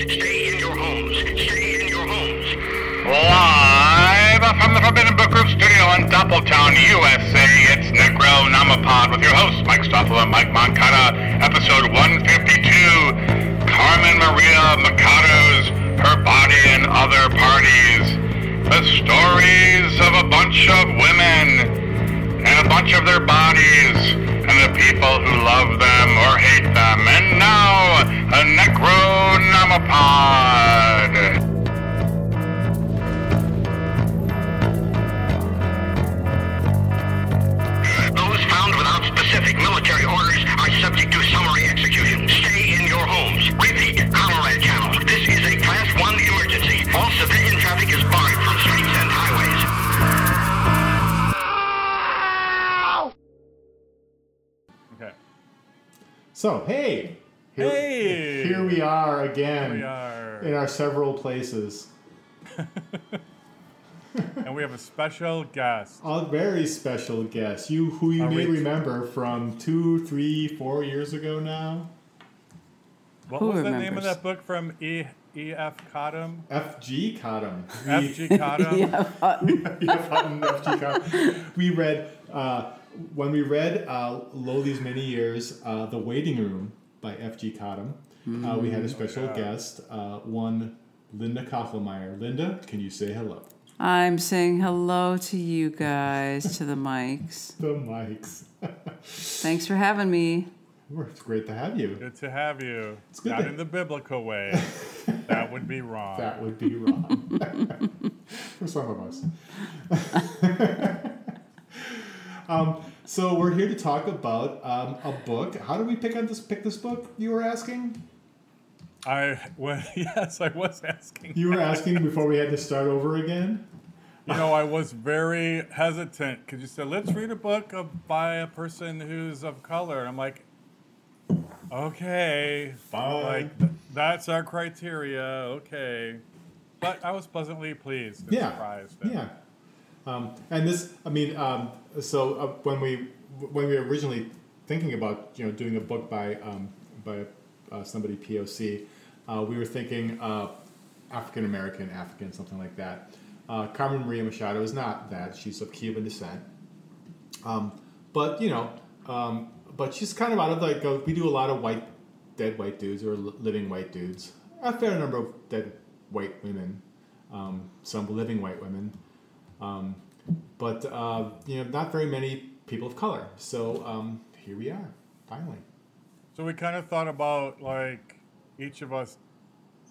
Stay in your homes. Stay in your homes. Live from the Forbidden Book Group studio in Doppeltown, USA, it's Necronomipod with your hosts, Mike Stoffel and Mike Moncada, episode 152, Carmen Maria Machado's Her Body and Other Parties. The stories of a bunch of women and a bunch of their bodies and the people who love them or hate them. And now, a Necro So, hey! Here, Hey! Here we are again. We are. In our several places. and we have a special guest. A very special guest. You, who you Are may we- remember from two, three, four years ago now. What Who was the name of that book from E. E. F. Cottam? FG Cottam. F. G. Cottam? yeah, Hutton. FG Cottam. We read, uh, when we read uh, Lowly's Many Years, uh, The Waiting Room by F.G. Cottam, uh, we had a special guest, uh, one Linda Kochelmeyer. Linda, can you say hello? I'm saying hello to you guys, to the mics. The mics. Thanks for having me. It's great to have you. Good to have you. good Not to- in the biblical way. that would be wrong. That would be wrong. For some of us. Um, so we're here to talk about um, a book. How did we pick on this pick this book? You were asking. I well, yes, I was asking. You were asking before we had to start over again. You know, I was very hesitant because you said, let's read a book of, by a person who's of color. And I'm like, okay. Fine. Like, th- that's our criteria. Okay. But I was pleasantly pleased and Yeah. surprised. Yeah. Um, and this, I mean, um, so uh, when we when we were originally thinking about you know doing a book by um, by uh, somebody POC, uh, we were thinking uh, African American, African, something like that. Uh, Carmen Maria Machado is not that; she's of Cuban descent. Um, but you know, um, but she's kind of out of like we do a lot of white, dead white dudes or living white dudes. A fair number of dead white women, um, some living white women, um, but uh, you know, not very many people of color. So um, here we are, finally. So we kind of thought about like each of us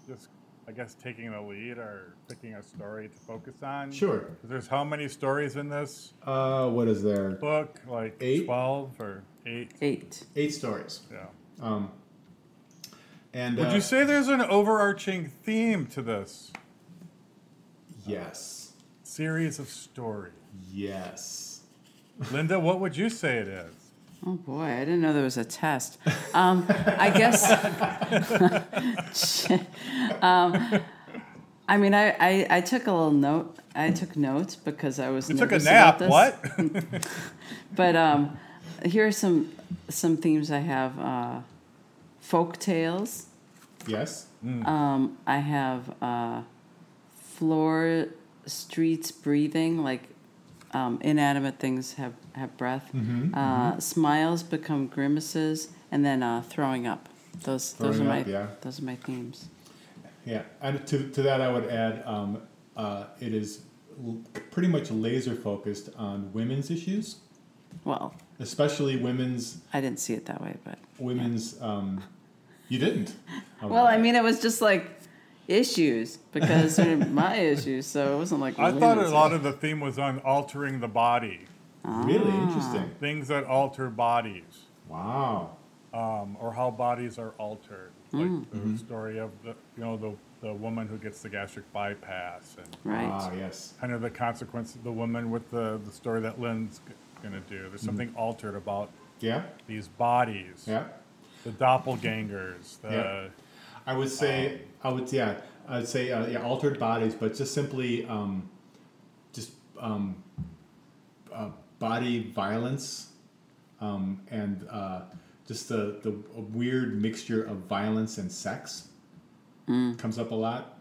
just, I guess, taking the lead or picking a story to focus on. Sure. There's how many stories in this Uh, what is there? book? Like Eight? 12 or 8? Eight. Eight stories. Yeah. Um, and Would uh, you say there's an overarching theme to this yes, series of stories? yes. Linda, what would you say it is? Oh boy, I didn't know there was a test. Um, I guess. um, I mean, I, I, I took a little note. I took notes because I was. You took a nap. about this. What? But um, here are some some themes I have. Uh, folk tales. Yes. Um, I have uh, floor, streets breathing, like um, inanimate things have, have breath. Mm-hmm, uh, Smiles become grimaces, and then uh, throwing up. Those those are Throwing my yeah. those are my themes. Yeah, and to, to that I would add, um, uh, it is l- pretty much laser focused on women's issues, Well, especially women's I didn't see it that way, but women's. Um, you didn't. Oh, well, I mean, it was just like issues because they're my issues, so it wasn't like I thought a women's lot of the theme was on altering the body, really interesting. things that alter bodies. Wow. um, or how bodies are altered. Like the story of the you know the the woman who gets the gastric bypass and right. Ah, yes. kind of the consequence of the woman with the the story that Lynn's g- gonna do. There's something altered about Yeah. these bodies, Yeah. the doppelgangers, the Yeah. I would say I would yeah I would say uh, yeah altered bodies, but just simply um, just um, uh, body violence um, and uh, just the the a weird mixture of violence and sex comes up a lot.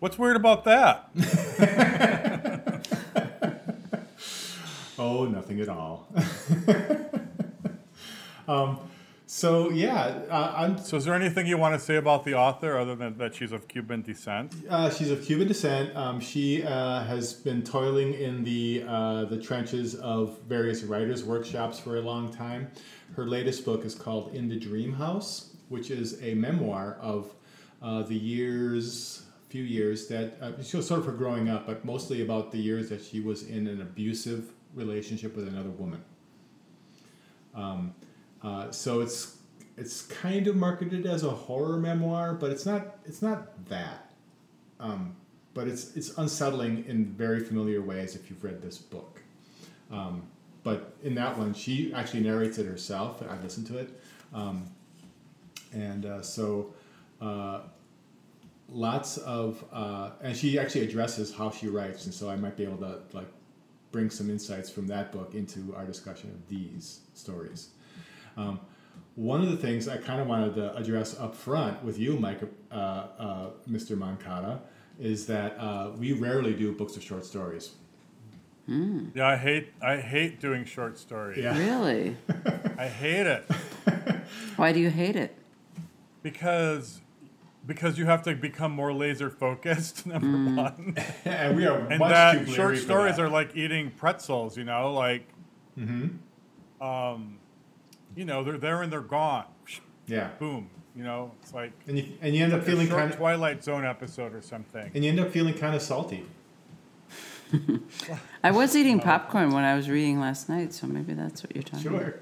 What's weird about that? Oh, nothing at all. um, so yeah, uh, I'm, So, is there anything you want to say about the author other than that she's of Cuban descent? uh, she's of Cuban descent. Um, she uh, has been toiling in the uh, the trenches of various writers' workshops for a long time. Her latest book is called In the Dream House, which is a memoir of uh, the years, few years that uh, she was sort of her growing up, but mostly about the years that she was in an abusive relationship with another woman. Um, uh, so it's it's kind of marketed as a horror memoir, but it's not it's not that. Um, but it's it's unsettling in very familiar ways if you've read this book. Um, but in that one, she actually narrates it herself. I listened to it, um, and uh, so uh, lots of uh, and she actually addresses how she writes, and so I might be able to like bring some insights from that book into our discussion of these stories. Um, one of the things I kind of wanted to address up front with you, Mike, uh, uh, Mr. Moncada, is that uh, we rarely do books of short stories. Yeah, I hate I hate doing short stories. Yeah. Really? I hate it Why do you hate it? because because you have to become more laser focused. Number one, and we are and much that too short stories that. are like eating pretzels. You know, like Mm-hmm. um, you know, they're there and they're gone. yeah, Boom. You know, it's like and you and you end up a feeling kind of Twilight Zone episode or something. and you end up feeling kind of salty. I was eating popcorn when I was reading last night, so maybe that's what you're talking about. Sure.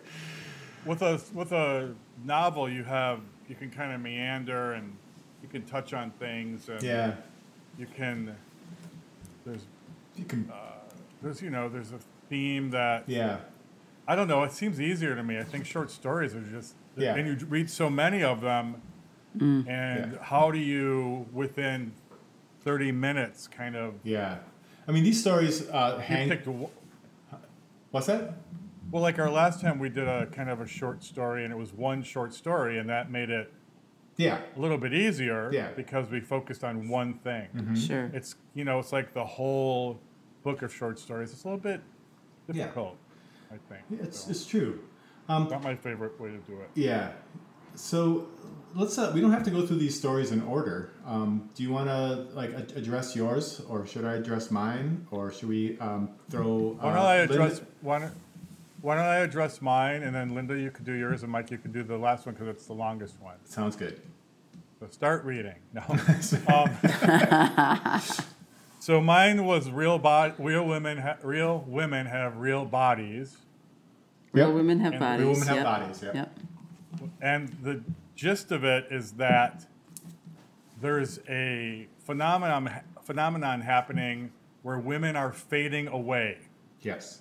with a with a novel you have you can kind of meander and you can touch on things and Yeah, you can there's you can. Uh, there's you know there's a theme that yeah, I don't know it seems easier to me I think short stories are just Yeah. and you read so many of them and Yeah. how do you within 30 minutes kind of yeah. I mean, these stories uh, you hang. picked What's that? well like our last time we did a kind of a short story and it was one short story and that made it Yeah, a little bit easier Yeah. because we focused on one thing. Sure. It's you know it's like the whole book of short stories. It's a little bit Yeah. difficult, I think. it's So, it's true. not my favorite way to do it. Yeah. So let's. Uh, we don't have to go through these stories in order. Um, do you want to like a- address yours, or should I address mine, or should we um, throw? Why don't uh, I Linda- address why don't, why don't I address mine and then Linda you could do yours and Mike you could do the last one because it's the longest one. Sounds good. So start reading. No. um, so mine was real bod real women ha- real women have real bodies. Real Yep. women have And bodies. real women have yep. bodies, yep. Yep. And the gist of it is that there's a phenomenon phenomenon happening where women are fading away. Yes.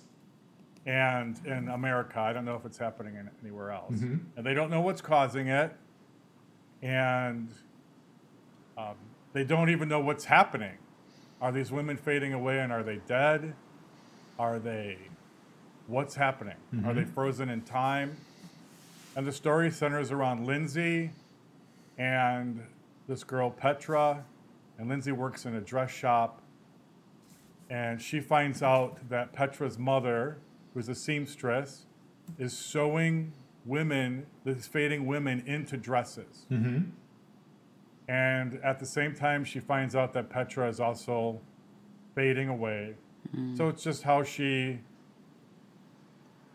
And in America, I don't know if it's happening anywhere else. Mhm. And they don't know what's causing it. And um, they don't even know what's happening. Are these women fading away and are they dead? Are they, what's happening? Are they frozen in time? And the story centers around Lindsay and this girl, Petra. And Lindsay works in a dress shop. And she finds out that Petra's mother, who's a seamstress, is sewing women, these fading women, into dresses. Mm-hmm. And at the same time, she finds out that Petra is also fading away. So it's just how she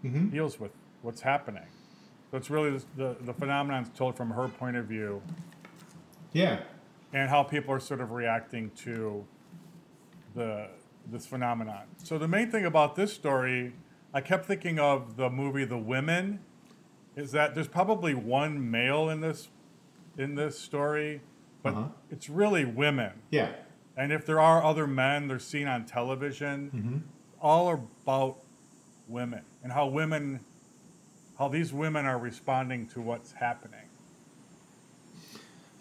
Mhm. deals with what's happening. So it's really the, the phenomenon is told from her point of view Yeah. and how people are sort of reacting to the this phenomenon. So the main thing about this story, I kept thinking of the movie The Women, is that there's probably one male in this in this story, but Uh-huh. it's really women. Yeah. And if there are other men, they're seen on television. Mm-hmm. All about women and how women, how these women are responding to what's happening.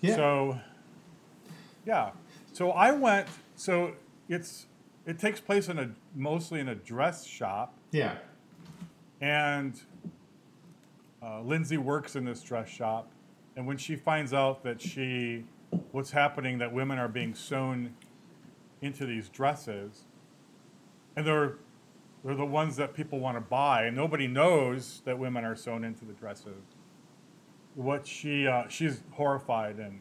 Yeah. So, yeah. So I went. So it's it takes place in a mostly in a dress shop, yeah. and uh, Lindsay works in this dress shop, and when she finds out that she, what's happening, that women are being sewn into these dresses, and they're they're the ones that people want to buy, and nobody knows that women are sewn into the dresses. What she uh, she's horrified, and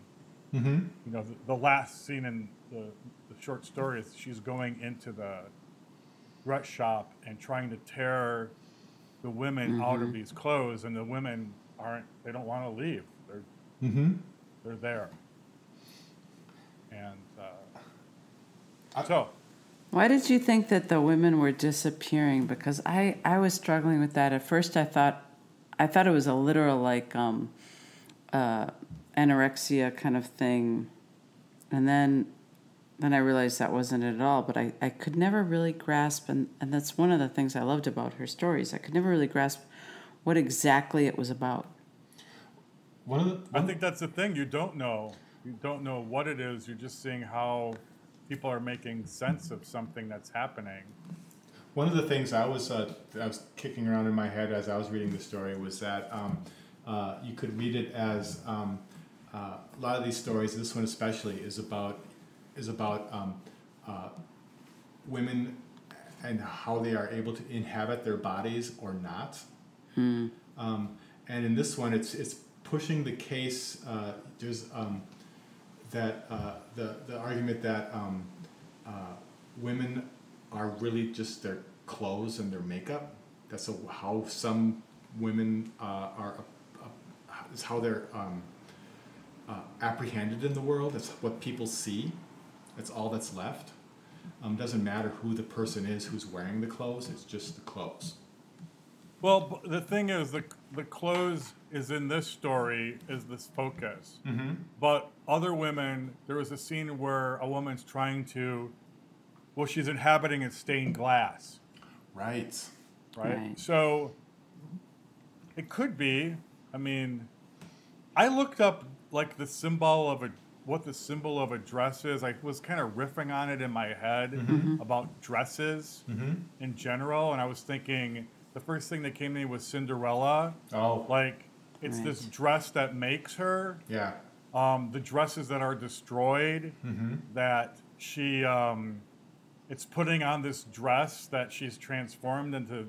you know the, the last scene in the, the short story is she's going into the dress shop and trying to tear the women out of these clothes, and the women aren't they don't want to leave. They're Mm-hmm. they're there, and uh, so. Why did you think that the women were disappearing? Because I, I was struggling with that. At first, I thought, I thought it was a literal like um, uh, anorexia kind of thing, and then, then I realized that wasn't it at all. But I, I could never really grasp, and, and that's one of the things I loved about her stories. I could never really grasp what exactly it was about. One of the I think that's the thing. You don't know. You don't know what it is. You're just seeing how people are making sense of something that's happening. One of the things I was uh, I was kicking around in my head as I was reading the story was that um, uh, you could read it as um, uh, a lot of these stories. This one especially is about is about um, uh, women and how they are able to inhabit their bodies or not. Um, and in this one, it's it's pushing the case. Uh, there's um, that uh, the the argument that um, uh, women are really just their clothes and their makeup. That's a, how some women uh, are. Uh, is how they're um, uh, apprehended in the world. That's what people see. That's all that's left. Um, doesn't matter who the person is who's wearing the clothes. It's just the clothes. Well, the thing is, the the clothes is in this story is this focus. But other women, there was a scene where a woman's trying to, well, she's inhabiting a stained glass, Right. right? Right. So it could be. I mean, I looked up like the symbol of a what the symbol of a dress is. I was kind of riffing on it in my head mm-hmm. Mm-hmm. about dresses mm-hmm. in general, and I was thinking the first thing that came to me was Cinderella. Oh. Like it's this dress that makes her. Yeah. Um, the dresses that are destroyed, Mm-hmm. that she, um, it's putting on this dress that she's transformed into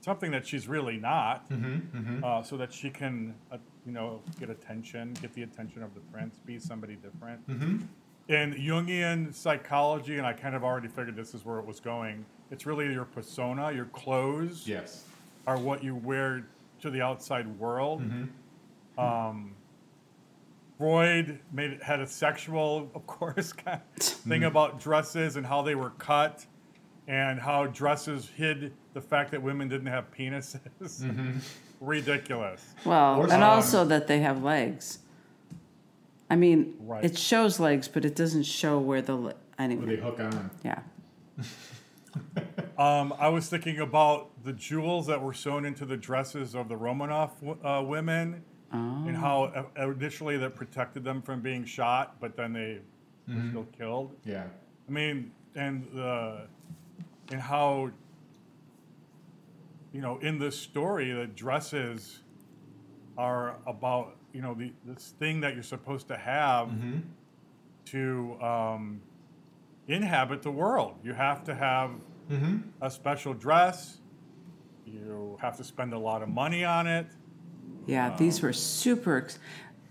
something that she's really not, Mm-hmm. Uh, so that she can, uh, you know, get attention, get the attention of the prince, be somebody different. Mm-hmm. In Jungian psychology, and I kind of already figured this is where it was going. It's really your persona, your clothes Yes. are what you wear to the outside world. Um, Freud made it, had a sexual, of course, kind of thing about dresses and how they were cut, and how dresses hid the fact that women didn't have penises. Ridiculous. Well, Or and also that they have legs. I mean, Right. it shows legs, but it doesn't show where the le- Where they hook on. Yeah. Um, I was thinking about the jewels that were sewn into the dresses of the Romanov uh, women, and how uh, initially that protected them from being shot, but then they were still killed. Yeah. I mean, and the and how you know in this story the dresses are about you know the this thing that you're supposed to have to um, inhabit the world. You have to have a special dress. You have to spend a lot of money on it. Yeah, um, these were super. Ex-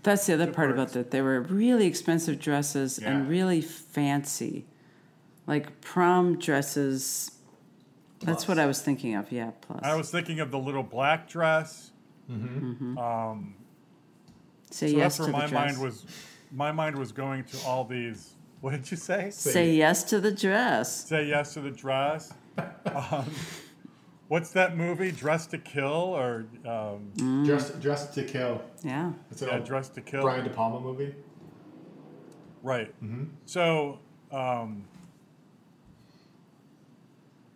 that's the other part Super about that. They were really expensive dresses and really fancy, like prom dresses. That's what I was thinking of. Yeah, plus. I was thinking of the little black dress. Mm-hmm. Mm-hmm. Um, say So yes that's to where the my dress. mind was. My mind was going to all these. What did you say? Say yes to the dress. Say yes to the dress. Um, what's that movie? Dress to Kill or um, Dress, Dress to Kill. Yeah. It's an yeah, old Dress to Kill. Brian De Palma movie. Right. So um,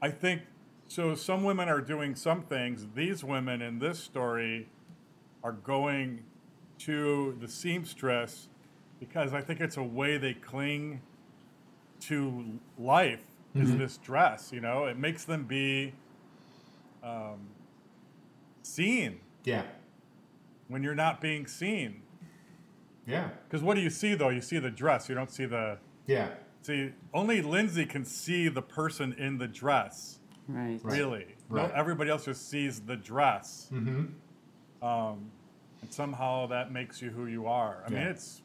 I think so. Some women are doing some things. These women in this story are going to the seamstress because I think it's a way they cling to life. Is this dress? You know, it makes them be um, seen Yeah. when you're not being seen. Yeah. Because what do you see though? You see the dress. You don't see the Yeah. see. Only Lindsay can see the person in the dress. Right. Really, no, everybody else just sees the dress. Mm-hmm. Um, and somehow that makes you who you are. I mean, it's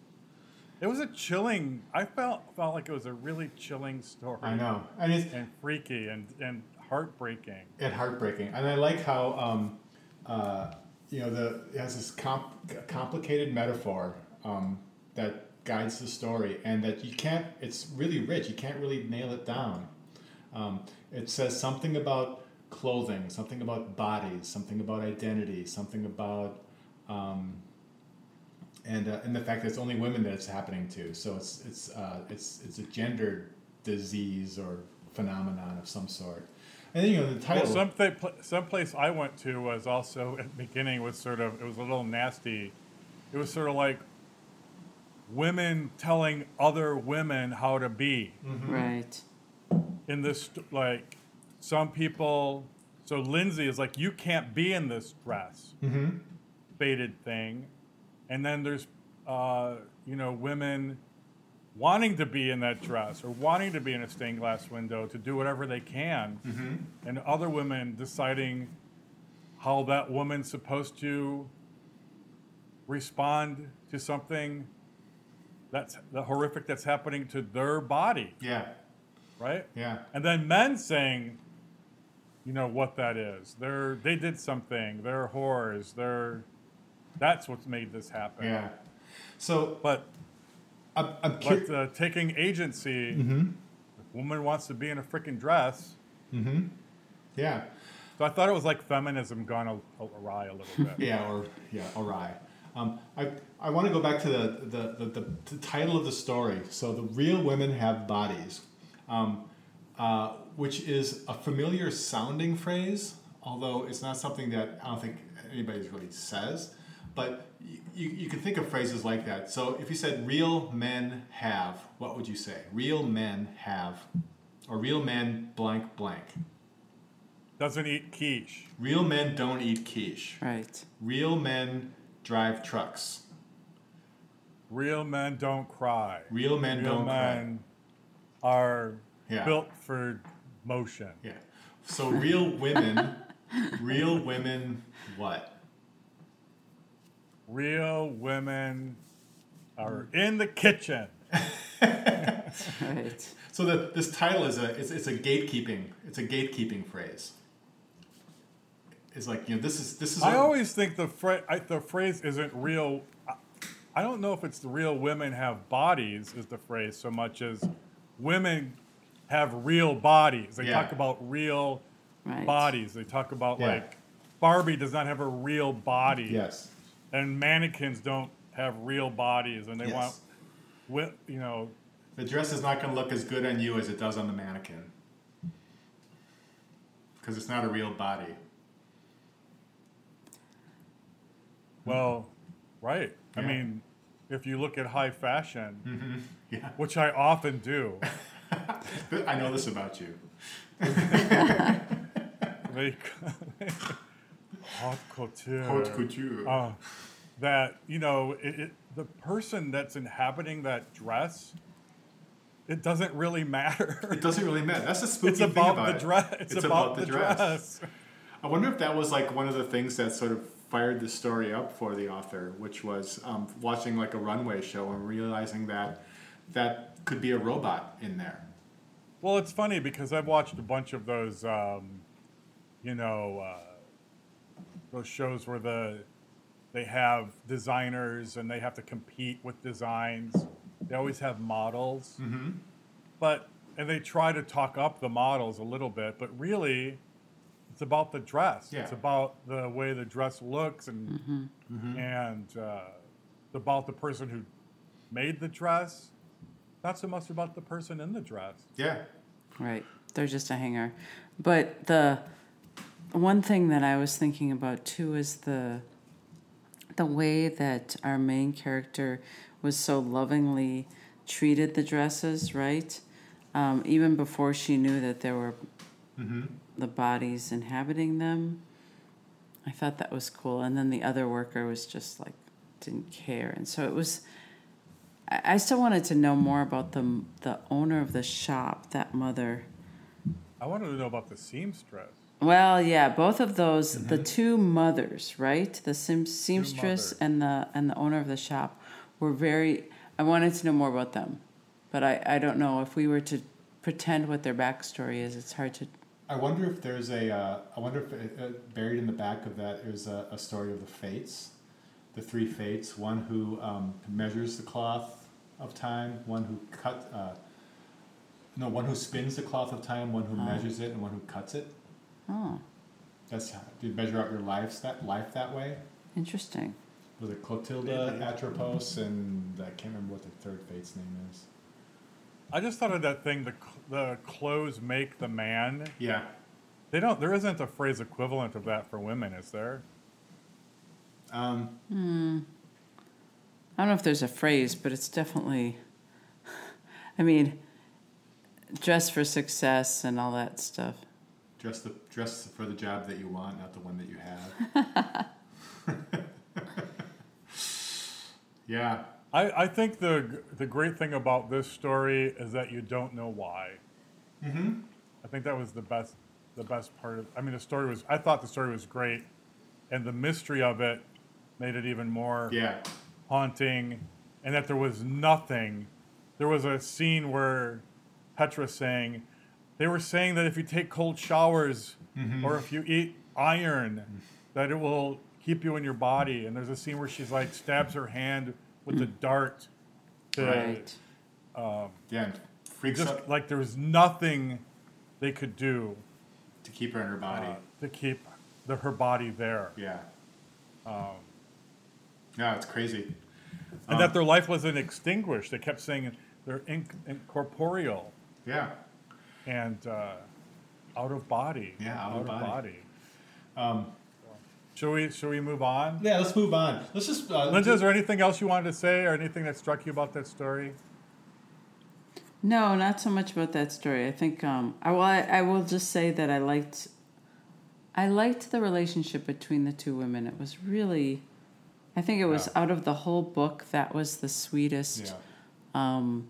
it was a chilling. I felt felt like it was a really chilling story. I know, and it's and freaky and and heartbreaking. and heartbreaking. And I like how um, uh, you know the it has this comp- complicated metaphor um, that guides the story, and that you can't. It's really rich. You can't really nail it down. Um, it says something about clothing, something about bodies, something about identity, something about. Um, and, uh, and the fact that it's only women that it's happening to, so it's it's uh, it's it's a gendered disease or phenomenon of some sort. And then you know the title. Well, some th- pl- some place I went to was also at the beginning was sort of it was a little nasty. It was sort of like women telling other women how to be. Right. in this like some people so lindsay is like you can't be in this dress Mhm. faded thing and then there's uh, you know women wanting to be in that dress or wanting to be in a stained glass window to do whatever they can mm-hmm. and other women deciding how that woman's supposed to respond to something that's the horrific that's happening to their body Yeah, right yeah, and then men saying, you know what that is. They're they did something. They're whores. They're that's what's made this happen. yeah. So But I'm, I'm but uh, taking agency, Mm-hmm. woman wants to be in a freaking dress. Yeah, So I thought it was like feminism gone a- awry a little bit. yeah, or yeah, awry. Um, I I want to go back to the the, the the the title of the story. So the real women have bodies, um, uh, which is a familiar sounding phrase, although it's not something that I don't think anybody really says. But you, you, you can think of phrases like that. So if you said real men have, what would you say? Real men have, or real men blank blank. Doesn't eat quiche. Real men don't eat quiche. Right. Real men drive trucks. Real men don't cry. Real men Real don't men are Yeah. built for motion. Yeah. So real women, real women, what? Real women are in the kitchen. Right. So the, this title is a it's, it's a gatekeeping it's a gatekeeping phrase. It's like you know this is this is I a- always think the phrase the phrase isn't real. I- I don't know if it's the real women have bodies is the phrase so much as women have real bodies. They Yeah. talk about real Right. bodies. They talk about Yeah. like Barbie does not have a real body, yes and mannequins don't have real bodies, and they Yes. want, wi- you know, the dress is not going to look as good on you as it does on the mannequin because it's not a real body. well, right. I mean, if you look at high fashion, mm-hmm. Yeah, which I often do. I know this about you. They haute couture. Haute couture. Uh, that you know, it, it, the person that's inhabiting that dress, it doesn't really matter. it doesn't really matter. That's the spooky it's thing about, about the dress. It's, about, the dress. I wonder if that was like one of the things that sort of fired the story up for the author, which was um, watching like a runway show and realizing that that could be a robot in there. Well, it's funny because I've watched a bunch of those, um, you know, uh, those shows where the they have designers and they have to compete with designs. They always have models, Mm-hmm. but and they try to talk up the models a little bit, but really, it's about the dress. Yeah. It's about the way the dress looks and and uh, about the person who made the dress. Not so much about the person in the dress. Yeah. Right. They're just a hanger. But the one thing that I was thinking about too is the the way that our main character was so lovingly treated the dresses, right? Um, even before she knew that there were the bodies inhabiting them. I thought that was cool. And then the other worker was just like didn't care. And so it was I I still wanted to know more about the the owner of the shop, that mother. I wanted to know about the seamstress. Well, yeah, both of those, Mm-hmm. the two mothers, right? The seam, seamstress and the and the owner of the shop were very. I wanted to know more about them, but I I don't know if we were to pretend what their backstory is. It's hard to. I wonder if there's a. Uh, I wonder if uh, uh, buried in the back of that is a, a story of the fates, the three fates. One who um, measures the cloth of time. One who cut. Uh, no, one who spins the cloth of time. One who measures it, and one who cuts it. Oh, That's how you measure out your life that life that way. interesting. Was it Clotilda, Atropos, and I can't remember what the third fate's name is. I just thought of that thing. The cl- the clothes make the man. Yeah. They don't. There isn't a phrase equivalent of that for women, is there? Um, I don't know if there's a phrase, but it's definitely. I mean, dress for success and all that stuff. Dress the dress for the job that you want, not the one that you have. yeah. I, I think the the great thing about this story is that you don't know why. Mm-hmm. I think that was the best the best part of. I mean, the story was. I thought the story was great, and the mystery of it made it even more Yeah. haunting, and that there was nothing. There was a scene where Petra saying, they were saying that if you take cold showers or if you eat iron, that it will keep you in your body. And there's a scene where she's like stabs her hand with a dart. To, Right. Yeah. And freaks Just up like there was nothing they could do to keep her in her body. uh, to keep the, her body there. yeah. Um, yeah, it's crazy. And that their life wasn't extinguished. They kept saying they're inc- incorporeal. Yeah. And uh, out of body. Yeah, out of body. Um, should we should we move on? Yeah. Let's move on. Let's just. Uh, Linda, is there anything else you wanted to say, or anything that struck you about that story? No, not so much about that story. I think um, I, well, I, I will just say that I liked, I liked the relationship between the two women. It was really, I think it was Yeah. out of the whole book that was the sweetest yeah. um,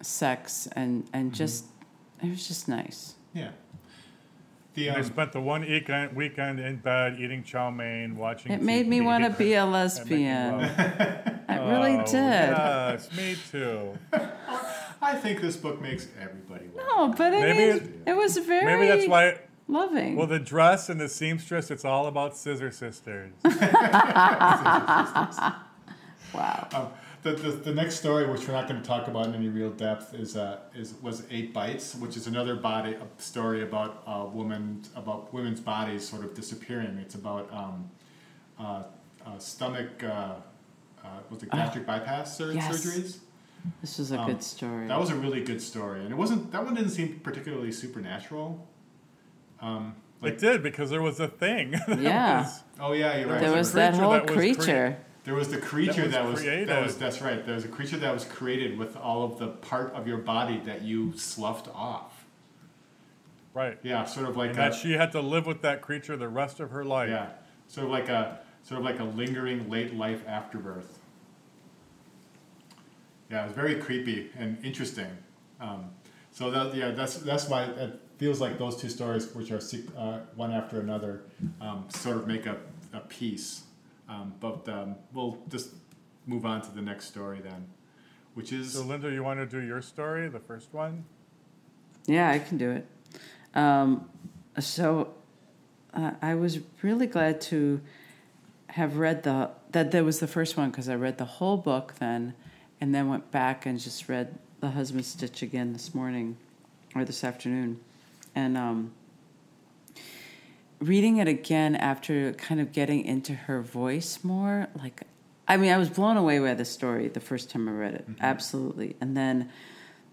sex and and just it was just nice. Yeah. The, They um, spent the one weekend weekend in bed eating chow mein, watching. It made me want to be a lesbian. love. It really Oh, did. Yes, me too. I think this book makes everybody. want No, but I Maybe mean, it- it was very Maybe that's why. loving. Well, the dress and the seamstress, it's all about scissor sisters. wow. Um, the, the, the next story, which we're not going to talk about in any real depth, is uh, is was Eight Bites, which is another body a story about a woman about women's bodies sort of disappearing. It's about um, uh, uh, stomach, uh, uh, was it gastric bypass sur- yes. surgeries? This was a Um, good story. That was a really good story, and it wasn't that one didn't seem particularly supernatural. Um, like it did because there was a thing. Yeah. was- oh yeah, you're right. there was that whole that was crea- creature. There was the creature was that was, that created. was that's right. There was a creature that was created with all of the part of your body that you sloughed off. right. Yeah, sort of like a, that she had to live with that creature the rest of her life. yeah, sort of like a sort of like a lingering late life afterbirth. Yeah, it's very creepy and interesting. Um, so that yeah, that's that's why it feels like those two stories, which are uh, one after another, um, sort of make a, a piece. Um, but um, we'll just move on to the next story then, which is So, Linda, you want to do your story, the first one? Yeah, I can do it. Um, so uh, I was really glad to have read the that that was the first one because I read the whole book then, and then went back and just read the Husband Stitch again this morning or this afternoon, and um, reading it again after kind of getting into her voice more like i mean i was blown away by the story the first time i read it. Mm-hmm. Absolutely. And then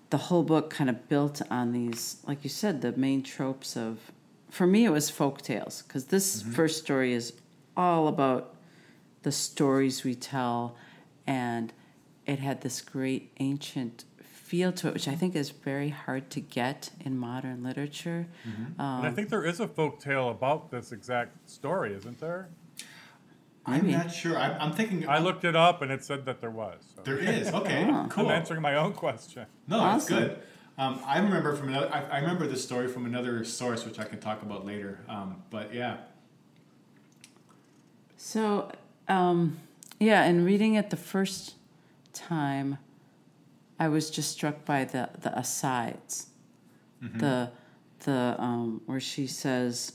the whole book kind of built on these like you said the main tropes of for me it was folk tales because this mm-hmm. first story is all about the stories we tell and it had this great ancient feel to it which i think is very hard to get in modern literature and I think there is a folk tale about this exact story, isn't there? I'm Maybe. not sure. I'm, I'm thinking. I looked it up and it said that there was. So. There is. Okay. Oh. Cool. I'm answering my own question. No, Awesome. it's good. Um, I remember from another. I, I remember this story from another source, which I can talk about later. Um, but yeah, So, um, yeah, and reading it the first time, I was just struck by the the asides, the the um, where she says,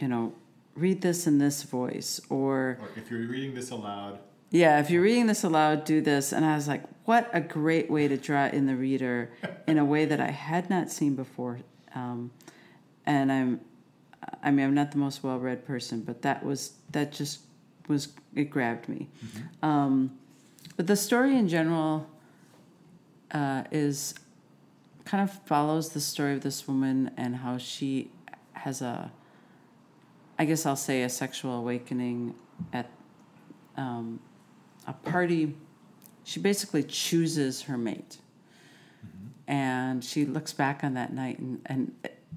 you know, read this in this voice, or or if you're reading this aloud, yeah, if you're reading this aloud, do this. And I was like, what a great way to draw in the reader in a way that I had not seen before. Um, and I'm, I mean, I'm not the most well read person, but that was, that just was, it grabbed me. Um, but the story in general uh, is kind of follows the story of this woman and how she has a, I guess I'll say a sexual awakening at um, a party. She basically chooses her mate. And she looks back on that night, and, and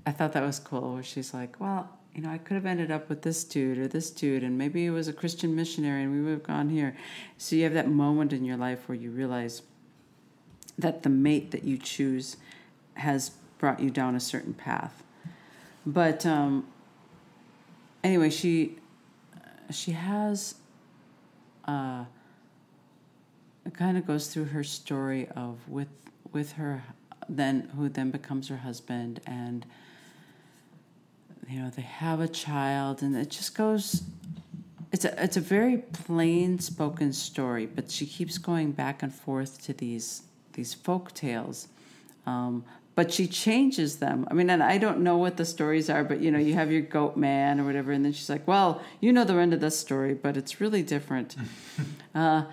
I thought that was cool, where she's like, well, you know, I could have ended up with this dude or this dude, and maybe it was a Christian missionary, and we would have gone here. So you have that moment in your life where you realize that the mate that you choose has brought you down a certain path. But um, anyway, she she has uh, it kind of goes through her story of with with her then who then becomes her husband and you know they have a child and it just goes it's a it's a very plain spoken story but she keeps going back and forth to these these folk tales um, but she changes them i mean and i don't know what the stories are but you know you have your goat man or whatever and then she's like well you know the end of this story but it's really different uh,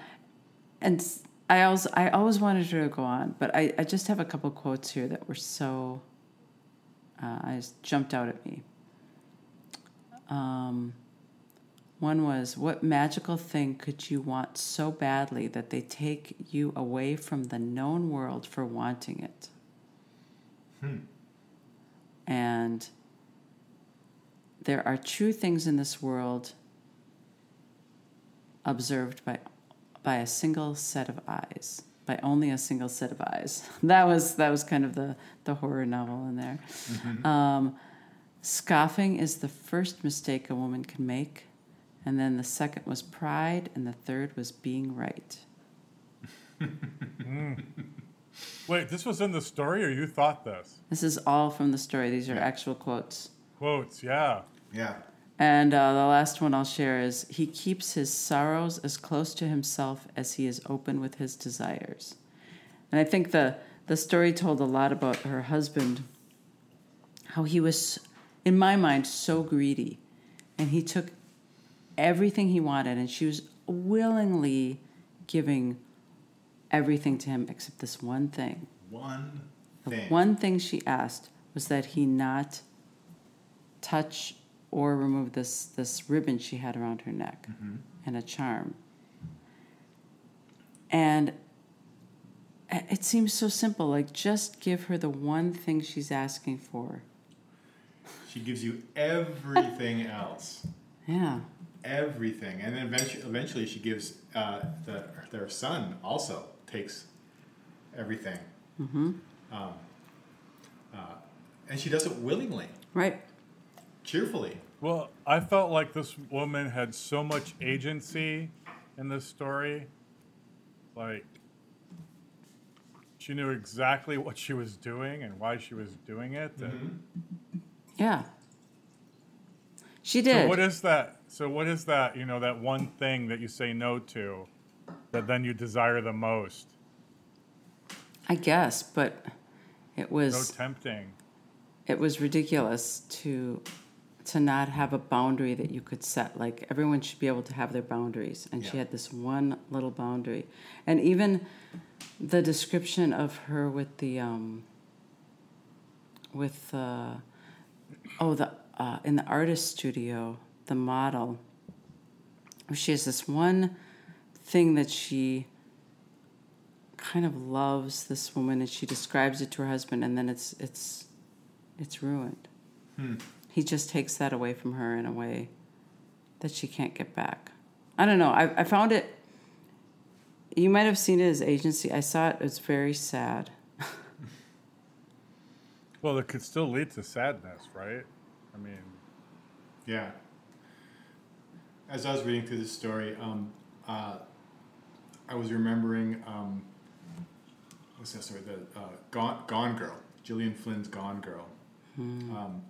and I always I always wanted her to go on, but I, I just have a couple quotes here that were so uh, I just jumped out at me. Um, one was, "What magical thing could you want so badly that they take you away from the known world for wanting it?" And there are true things in this world observed by by a single set of eyes by only a single set of eyes. That was that was kind of the the horror novel in there. Um, scoffing is the first mistake a woman can make and then the second was pride and the third was being right Wait, this was in the story or you thought this? this is all from the story these are actual quotes Quotes, yeah. yeah, And uh, the last one I'll share is He keeps his sorrows as close to himself as he is open with his desires. And I think the, the story told a lot about her husband, how he was, in my mind, so greedy. And he took everything he wanted, and she was willingly giving everything to him except this one thing. one The thing. one thing she asked was that he not touch or remove this this ribbon she had around her neck mm-hmm. and a charm. And it seems so simple, like just give her the one thing she's asking for. She gives you everything else, Yeah. Everything, and then eventually, eventually she gives uh, the, their son also takes everything. Mm-hmm. Um, uh, and she does it willingly, Right. cheerfully. Well, I felt like this woman had so much agency in this story. Like, she knew exactly what she was doing and why she was doing it. And Yeah. She did. so, what is that? So, what is that? You know, that one thing that you say no to that then you desire the most? I guess, but it was So tempting. it was ridiculous to to not have a boundary that you could set like everyone should be able to have their boundaries and she had this one little boundary and even the description of her with the um with uh oh the uh in the artist studio the model she has this one thing that she kind of loves this woman and she describes it to her husband and then it's it's it's ruined he just takes that away from her in a way that she can't get back I don't know. I, I found it. You might have seen it as agency. I saw it. It's very sad. Well, it could still lead to sadness, right? I mean, Yeah. As I was reading through this story, um, uh, I was remembering um, what's that story? The uh, Gone, Gone Girl, Gillian Flynn's Gone Girl, um,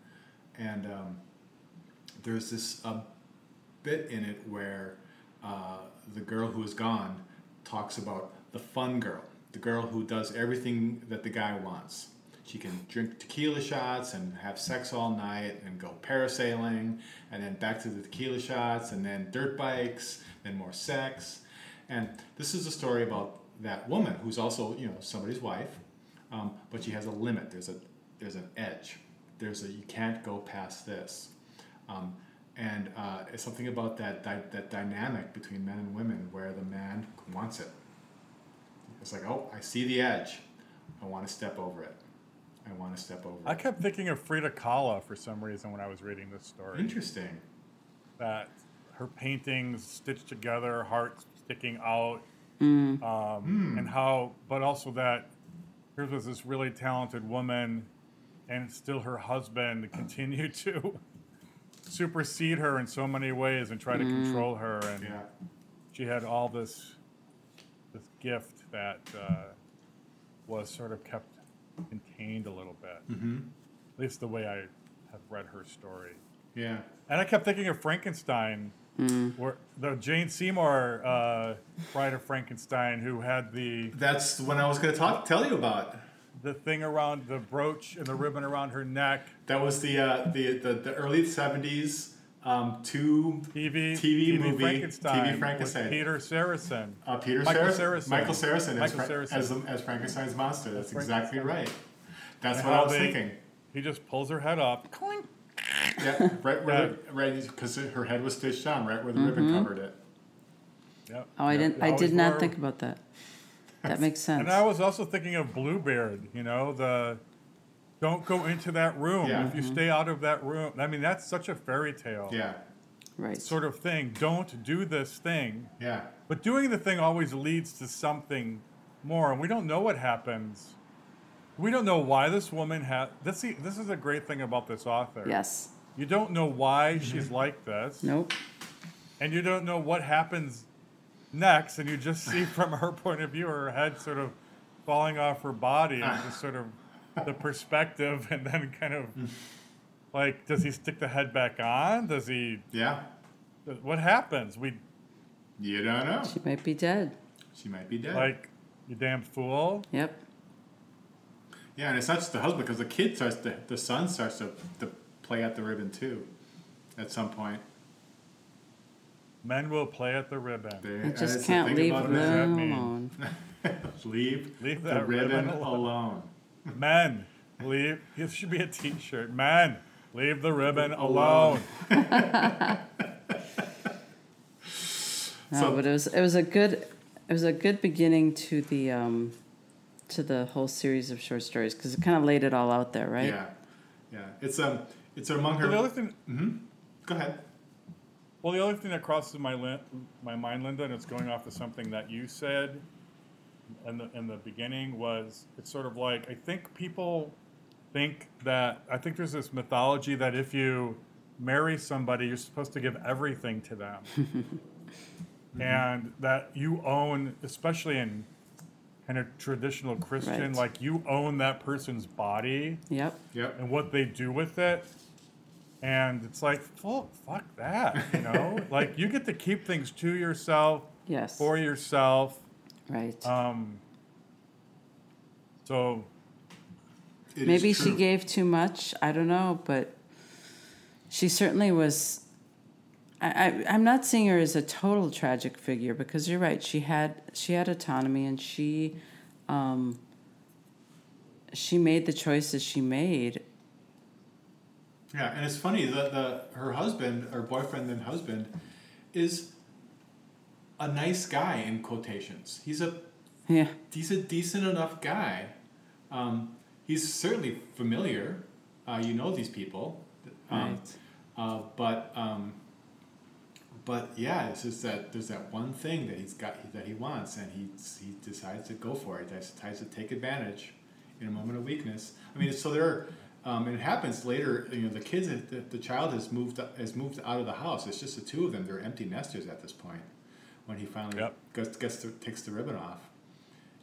and um, there's this uh, bit in it where uh, the girl who is gone talks about the fun girl, the girl who does everything that the guy wants. She can drink tequila shots and have sex all night and go parasailing and then back to the tequila shots and then dirt bikes, and more sex. And this is a story about that woman who's also, you know, somebody's wife, um, but she has a limit. There's a there's an edge. There's a you can't go past this. Um, and uh, it's something about that di- that dynamic between men and women where the man wants it. It's like, oh, I see the edge. I want to step over it. I want to step over I kept thinking of Frida Kahlo for some reason when I was reading this story. Interesting. That her paintings stitched together, hearts sticking out, Mm. um, and how, but also that here was this really talented woman, and still her husband continued to supersede her in so many ways and try to control her, and Yeah. she had all this this gift that uh, was sort of kept contained a little bit. Mm-hmm. At least the way I have read her story. Yeah. And I kept thinking of Frankenstein, where the Jane Seymour uh, Bride of Frankenstein, who had the That's when I was going to talk tell you about. the thing around the brooch and the ribbon around her neck. That was the uh, the, the the early seventies um, two TV, TV movie, Frankenstein, TV with Frankenstein. Peter Sarrazin. uh, Peter Michael Sarrazin, Sarrazin. Michael Sarrazin, as, Michael Fra- Sarrazin. as, as Frankenstein's monster. That's exactly right. That's And what I was they- thinking. He just pulls her head up. Clink. Yeah, right where the, right because her head was stitched on, right where the ribbon covered it. Yep. Oh, I Yep. didn't. I did not wore- think about that. That makes sense. And I was also thinking of Bluebeard. You know the. Don't go into that room. Yeah. If you mm-hmm. stay out of that room, I mean that's such a fairy tale Yeah, right. sort of thing. Don't do this thing. yeah, But doing the thing always leads to something more, and we don't know what happens. We don't know why this woman had. This this is a great thing about this author. Yes. You don't know why mm-hmm. she's like this, Nope. and you don't know what happens next, and you just see from her point of view her head sort of falling off her body, and uh-huh. just sort of the perspective, and then kind of like, does he stick the head back on? Does he? yeah. What happens? We You don't know. She might be dead. She might be dead. like you damn fool. Yep. yeah, and it's not just the husband because the kid starts to, the son starts to, to play at the ribbon too, at some point. Men will play at the ribbon. They, I just can't thing leave about does them alone. leave, Leave the that ribbon, ribbon alone. Men, leave. This should be a T-shirt. Men, leave the ribbon alone. Alone. No, So- but it was it was a good it was a good beginning to the um to the whole series of short stories because it kind of laid it all out there, right? Yeah, yeah. It's um, it's among Well, the other her. thing, Go ahead. well, the other thing that crosses my my mind, Linda, and it's going off to something that you said in the in the beginning was it's sort of like I think people think that I think there's this mythology that if you marry somebody, you're supposed to give everything to them. Mm-hmm. and that you own, especially in kind of traditional Christian, Right. like you own that person's body Yep. Yep. and what they do with it. And it's like, fuck, fuck that, you know? like you get to keep things to yourself, Yes. for yourself. Right. Um, so It is Maybe she gave too much. I don't know, but she certainly was. I, I, I'm not seeing her as a total tragic figure because you're right. She had she had autonomy and she, um, she made the choices she made. Yeah, and it's funny that the her husband her boyfriend then husband is a nice guy in quotations. He's a Yeah. he's a decent enough guy. Um, he's certainly familiar. Uh, you know these people, um, Right. uh, but um, but yeah, it's just that there's that one thing that he's got that he wants, and he he decides to go for it. He decides to take advantage in a moment of weakness. I mean, so there. Um, and it happens later. You know, the kids, the, the child has moved has moved out of the house. It's just the two of them. They're empty nesters at this point. When he finally Yep. gets, gets the, takes the ribbon off,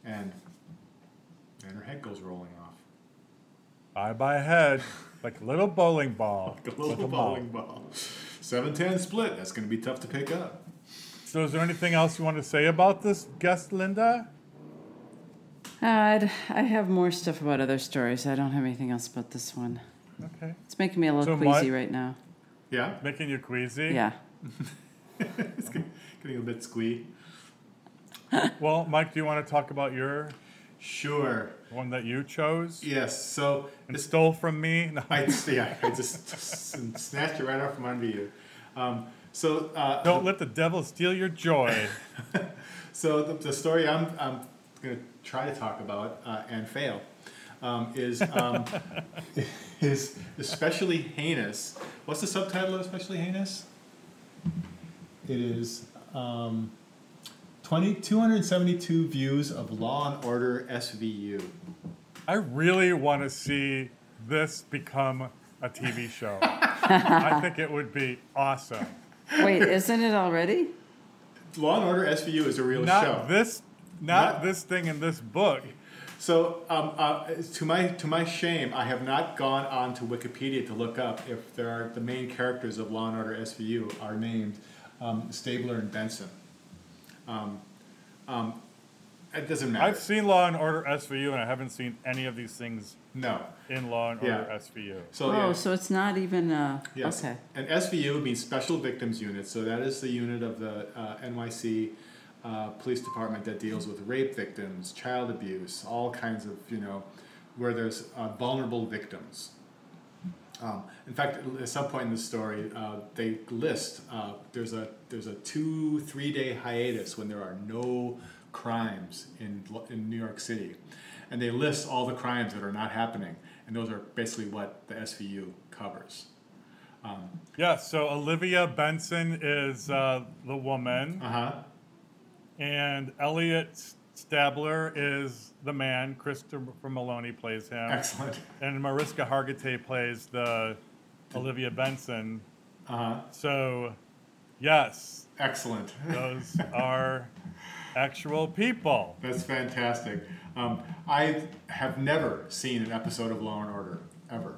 and and her head goes rolling off. Bye bye head, like a little bowling ball. Like a little a mouth. bowling ball. 710 split. That's going to be tough to pick up. So, is there anything else you want to say about this guest, Linda? Uh, I'd, I have more stuff about other stories. I don't have anything else about this one. Okay. It's making me a little So my- queasy right now. Yeah? Making you queasy? Yeah. it's getting getting a bit squee. Well, Mike, do you want to talk about your Sure. one that you chose Yes. So and this, stole from me? No. I yeah, I just snatched it right off from under you. Um, so uh, Don't let the devil steal your joy. So the, the story I'm, I'm going to try to talk about uh, and fail um, is um, is especially heinous. What's the subtitle of especially heinous? It is um, 20, 272 views of Law and Order SVU. I really want to see this become a TV show. I think it would be awesome. Wait, isn't it already? Law and Order SVU is a real Not show. this, not, Not- this thing in this book. So, um, uh, to my to my shame, I have not gone on to Wikipedia to look up if there are the main characters of Law and Order SVU are named um, Stabler and Benson. Um, um, it doesn't matter. I've seen Law and Order SVU, and I haven't seen any of these things no. in Law and Yeah. Order SVU. So oh, yeah. so it's not even. Uh, Yes. Okay. And SVU means Special Victims Unit. So that is the unit of the uh, NYC uh, Police Department that deals with rape victims, child abuse, all kinds of, you know, where there's uh, vulnerable victims. Um, in fact, at some point in the story, uh, they list uh, there's a there's a two three day hiatus when there are no crimes in in New York City, and they list all the crimes that are not happening, and those are basically what the SVU covers. Yeah, so Olivia Benson is uh, the woman, Uh huh. and Elliot Stabler is the man. Christopher Meloni plays him. Excellent. And Mariska Hargitay plays the Olivia Benson. Uh. So, yes, Excellent. those are actual people. That's fantastic. Um, I have never seen an episode of Law and Order ever,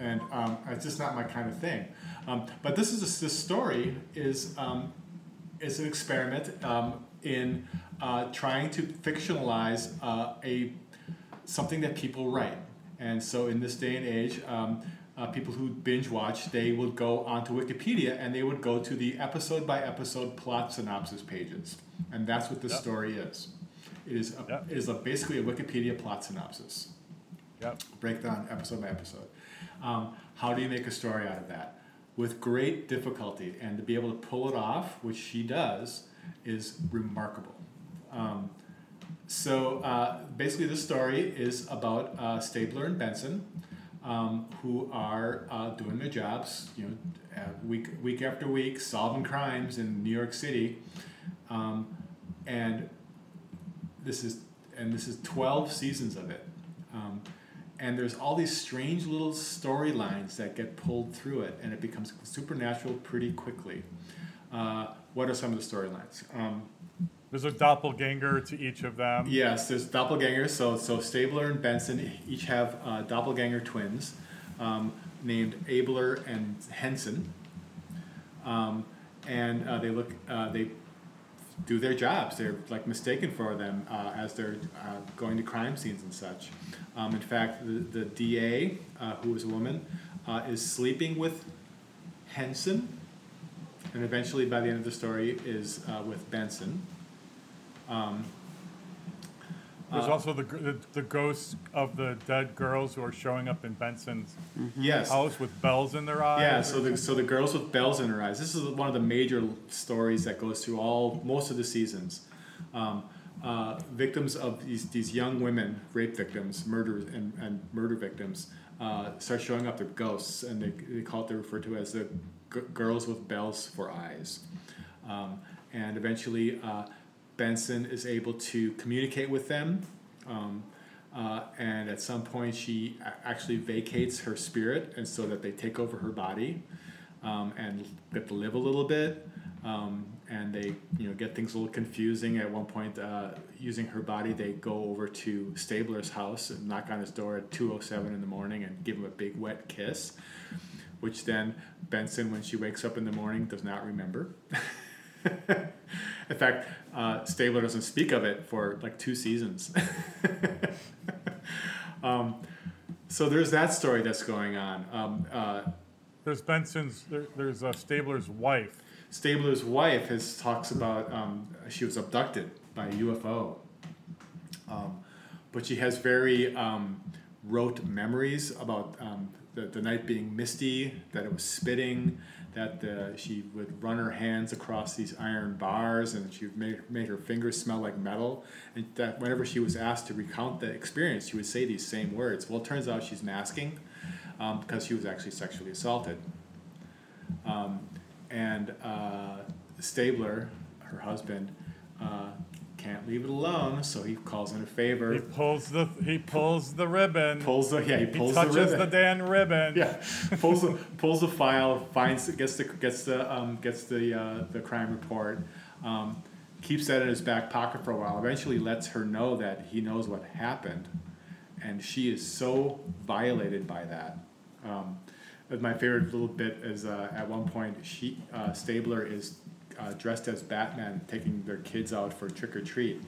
and um, it's just not my kind of thing. Um, but this is a, this story is um, is an experiment um, in uh, trying to fictionalize uh, a something that people write. And so in this day and age, um, uh, people who binge watch, they would go onto Wikipedia and they would go to the episode by episode plot synopsis pages. And that's what this Yep. story is. It is, a, Yep. it is a, basically a Wikipedia plot synopsis, Yep. breakdown episode by episode. Um, how do you make a story out of that? With great difficulty, and to be able to pull it off, which she does, is remarkable. Um, so uh, basically, the story is about uh, Stabler and Benson, um, who are uh, doing their jobs, you know, uh, week week after week, solving crimes in New York City, um, and this is and this is twelve seasons of it. Um, and there's all these strange little storylines that get pulled through it, and it becomes supernatural pretty quickly. Uh, what are some of the storylines? There's a doppelganger to each of them. Yes, there's doppelgangers. So so Stabler and Benson each have uh, doppelganger twins um, named Abler and Henson, um, and uh, they look uh, they do their jobs. They're like mistaken for them uh, as they're uh, going to crime scenes and such. Um, in fact, the, the DA, uh, who is a woman, is sleeping with Henson, and eventually by the end of the story is with Benson. Um, There's Uh, also the, the the ghosts of the dead girls who are showing up in Benson's yes. house with bells in their eyes. Yeah, so the so the girls with bells in her eyes. This is one of the major stories that goes through all most of the seasons. Um, uh, victims of these these young women, rape victims, murder and, and murder victims, uh, start showing up. They're ghosts, and they, they call it they refer to as the g- girls with bells for eyes. Um, and eventually, uh, Benson is able to communicate with them. Um, uh, and at some point, she actually vacates her spirit, and so that they take over her body um, and get to live a little bit. Um, and they, you know, get things a little confusing. At one point, uh, using her body, they go over to Stabler's house and knock on his door at two oh seven in the morning and give him a big wet kiss, which then Benson, when she wakes up in the morning, does not remember. in fact, uh, Stabler doesn't speak of it for like two seasons. um, so there's that story that's going on. Um, uh, There's Benson's. There, there's uh, Stabler's wife. Stabler's wife has talks about um, she was abducted by a UFO, um, but she has very um, rote memories about um, the, the night being misty, that it was spitting, that the, she would run her hands across these iron bars, and she made made her fingers smell like metal, and that whenever she was asked to recount the experience, she would say these same words. Well, it turns out she's masking um, because she was actually sexually assaulted. Um, and uh, Stabler, her husband, uh, can't leave it alone, so he calls in a favor. He pulls the he pulls the ribbon. pulls the yeah, he he pulls the touches ribbon. the damn ribbon. yeah, pulls the pulls the file, finds gets the gets the um, gets the uh, the crime report, um, keeps that in his back pocket for a while. Eventually, lets her know that he knows what happened, and she is so violated by that. Um, my favorite little bit is uh, at one point she uh, Stabler is uh, dressed as Batman, taking their kids out for trick or treat.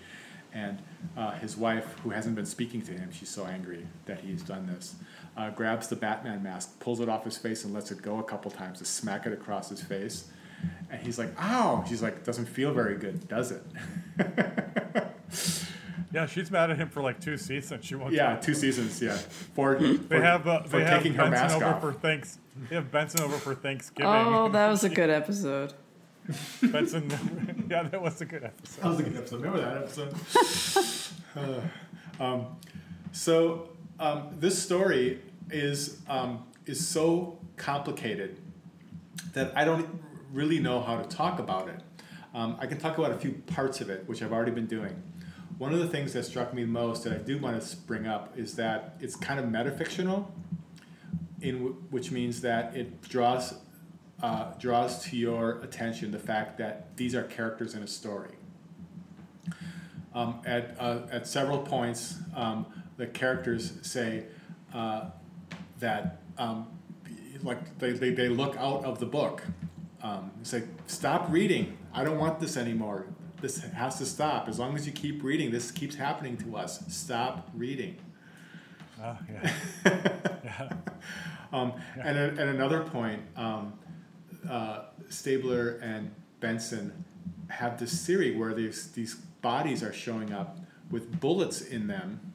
And uh, his wife, who hasn't been speaking to him, she's so angry that he's done this, uh, grabs the Batman mask, pulls it off his face, and lets it go a couple times to smack it across his face. And he's like, "Ow!" She's like, "Doesn't feel very good, does it?" Yeah, she's mad at him for like two seasons. She won't. yeah, two seasons. Yeah, for, They for- have uh, for they have taking her Benson mask over off. for thanks. They have Benson over for Thanksgiving. Oh, that was a good episode. Benson. yeah, that was a good episode. That was a good episode. Remember that episode? Uh, um, so um, this story is um, is so complicated that I don't really know how to talk about it. Um, I can talk about a few parts of it, which I've already been doing. One of the things that struck me most that I do want to bring up is that it's kind of metafictional, in w- which means that it draws uh, draws to your attention the fact that these are characters in a story. Um, at, uh, at several points, um, the characters say uh, that, um, like, they, they, they look out of the book. Um, say, stop reading. I don't want this anymore. This has to stop. As long as you keep reading, this keeps happening to us. Stop reading. Oh, yeah. Um, and at, at another point, um, uh, Stabler and Benson have this theory where these these bodies are showing up with bullets in them,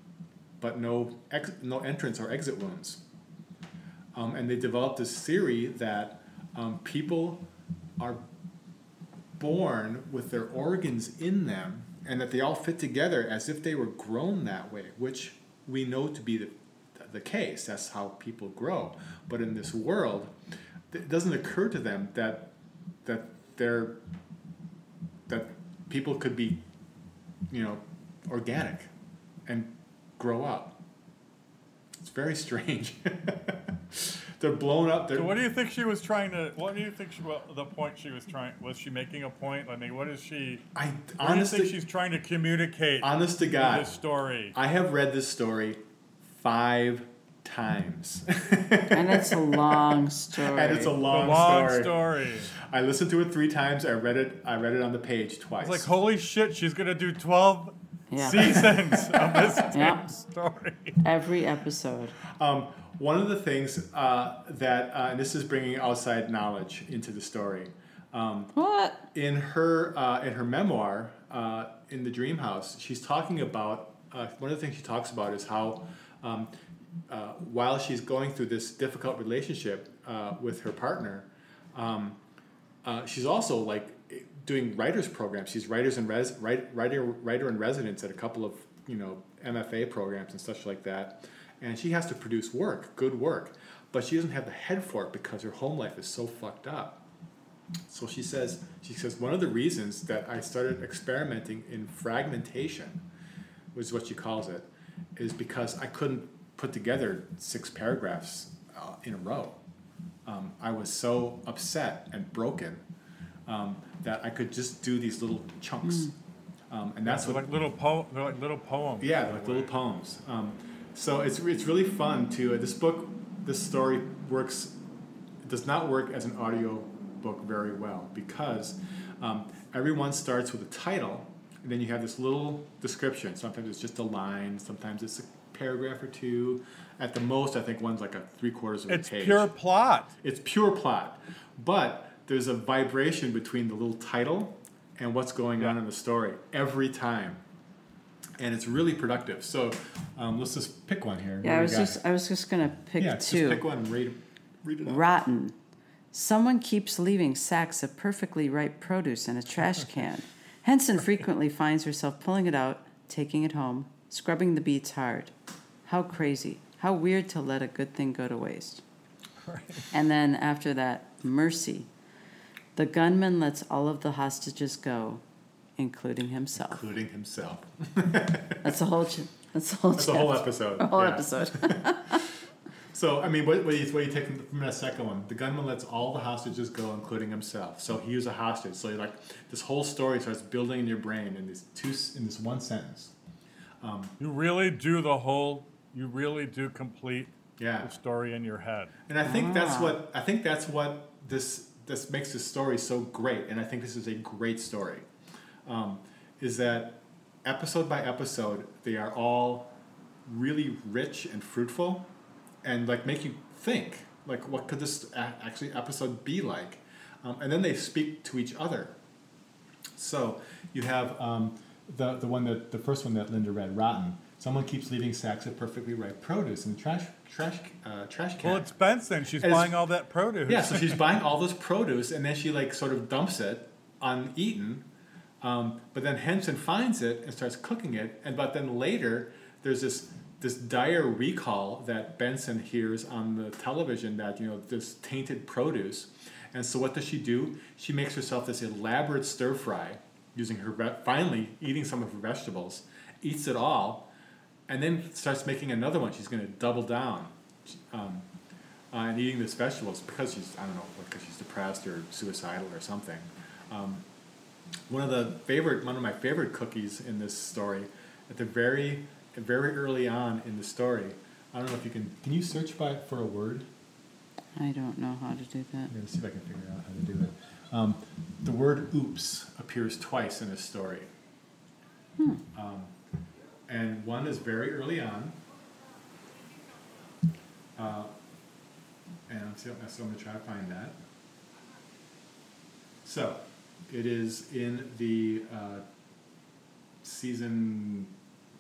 but no ex- no entrance or exit wounds. Um, and they developed this theory that um, people are born with their organs in them, and that they all fit together as if they were grown that way, which we know to be the the case. That's how people grow. But in this world, it doesn't occur to them that that they're that people could be, you know, organic and grow up. It's very strange. they're blown up. They're, So what do you think she was trying to? What do you think she? Well, the point she was trying was she making a point? I mean, what is she? I What do you honestly, think she's trying to communicate? honest to God, this story. I have read this story five times, And it's a long story. and it's a The long, long story. story. I listened to it three times. I read it. I read it on the page twice. It's like holy shit, she's gonna do twelve Yeah. seasons of this Yeah. story. Every episode. Um, one of the things uh, that, uh, and this is bringing outside knowledge into the story. Um, What? in her uh, in her memoir, uh, in the Dream House, she's talking about uh, one of the things she talks about is how um, uh, while she's going through this difficult relationship uh, with her partner, um, uh, she's also like doing writers programs. She's writers and res write, writer writer in residence at a couple of you know MFA programs and such like that, and she has to produce work, good work, but she doesn't have the head for it because her home life is so fucked up. So she says, she says, one of the reasons that I started experimenting in fragmentation, was what she calls it, is because I couldn't put together six paragraphs uh, in a row. Um, I was so upset and broken um, that I could just do these little chunks. Um, and that's They're what like little po- They're like little poems. yeah, they're like little poems. Um, so it's it's really fun to uh, this book. This story works does not work as an audio book very well because um, everyone starts with a title, and then you have this little description. Sometimes it's just a line. Sometimes it's a paragraph or two. At the most, I think one's like a three quarters of It's a page. It's pure plot. It's pure plot, but there's a vibration between the little title and what's going on in the story every time, and it's really productive. So um, let's just pick one here. What Yeah, I was just I was just gonna pick yeah, just two. pick one and read, read it out. Rotten. Someone keeps leaving sacks of perfectly ripe produce in a trash can. Henson frequently finds herself pulling it out, taking it home, scrubbing the beets hard. How crazy. How weird to let a good thing go to waste. And then after that, mercy. The gunman lets all of the hostages go, including himself. including himself. That's the whole. Ch- that's the whole. That's the whole episode. The whole yeah. episode. So, I mean, what, what, do you, what you take from, from that second one? The gunman lets all the hostages go, including himself. So he was a hostage. So, you're like, this whole story starts building in your brain in this two in this one sentence. You really do the whole. You really do complete Yeah. the story in your head. And I think that's what I think that's what this this makes this story so great. And I think this is a great story. Um, is that episode by episode they are all really rich and fruitful, and like make you think like what could this a- actually episode be like, um, and then they speak to each other. So you have um, the the one that the first one that Linda read, rotten. Someone keeps leaving sacks of perfectly ripe produce in the trash trash uh, trash can. Well, it's Benson. She's it's- buying all that produce. Yeah, so she's buying all this produce and then she like sort of dumps it uneaten. Um, but then Henson finds it and starts cooking it. And but then later there's this this dire recall that Benson hears on the television that you know this tainted produce. And so what does she do? She makes herself this elaborate stir fry using her finally eating some of her vegetables, eats it all, and then starts making another one. She's going to double down. Um, and eating this vegetables because she's I don't know because she's depressed or suicidal or something. Um, one of the favorite one of my favorite cookies in this story at the very very early on in the story. I don't know if you can can you search by for a word. I don't know how to do that. I'm gonna see if I can figure out how to do it. Um, the word "oops" appears twice in this story, um, and one is very early on. Uh, and I'm so I'm going to try to find that. So, it is in the uh, season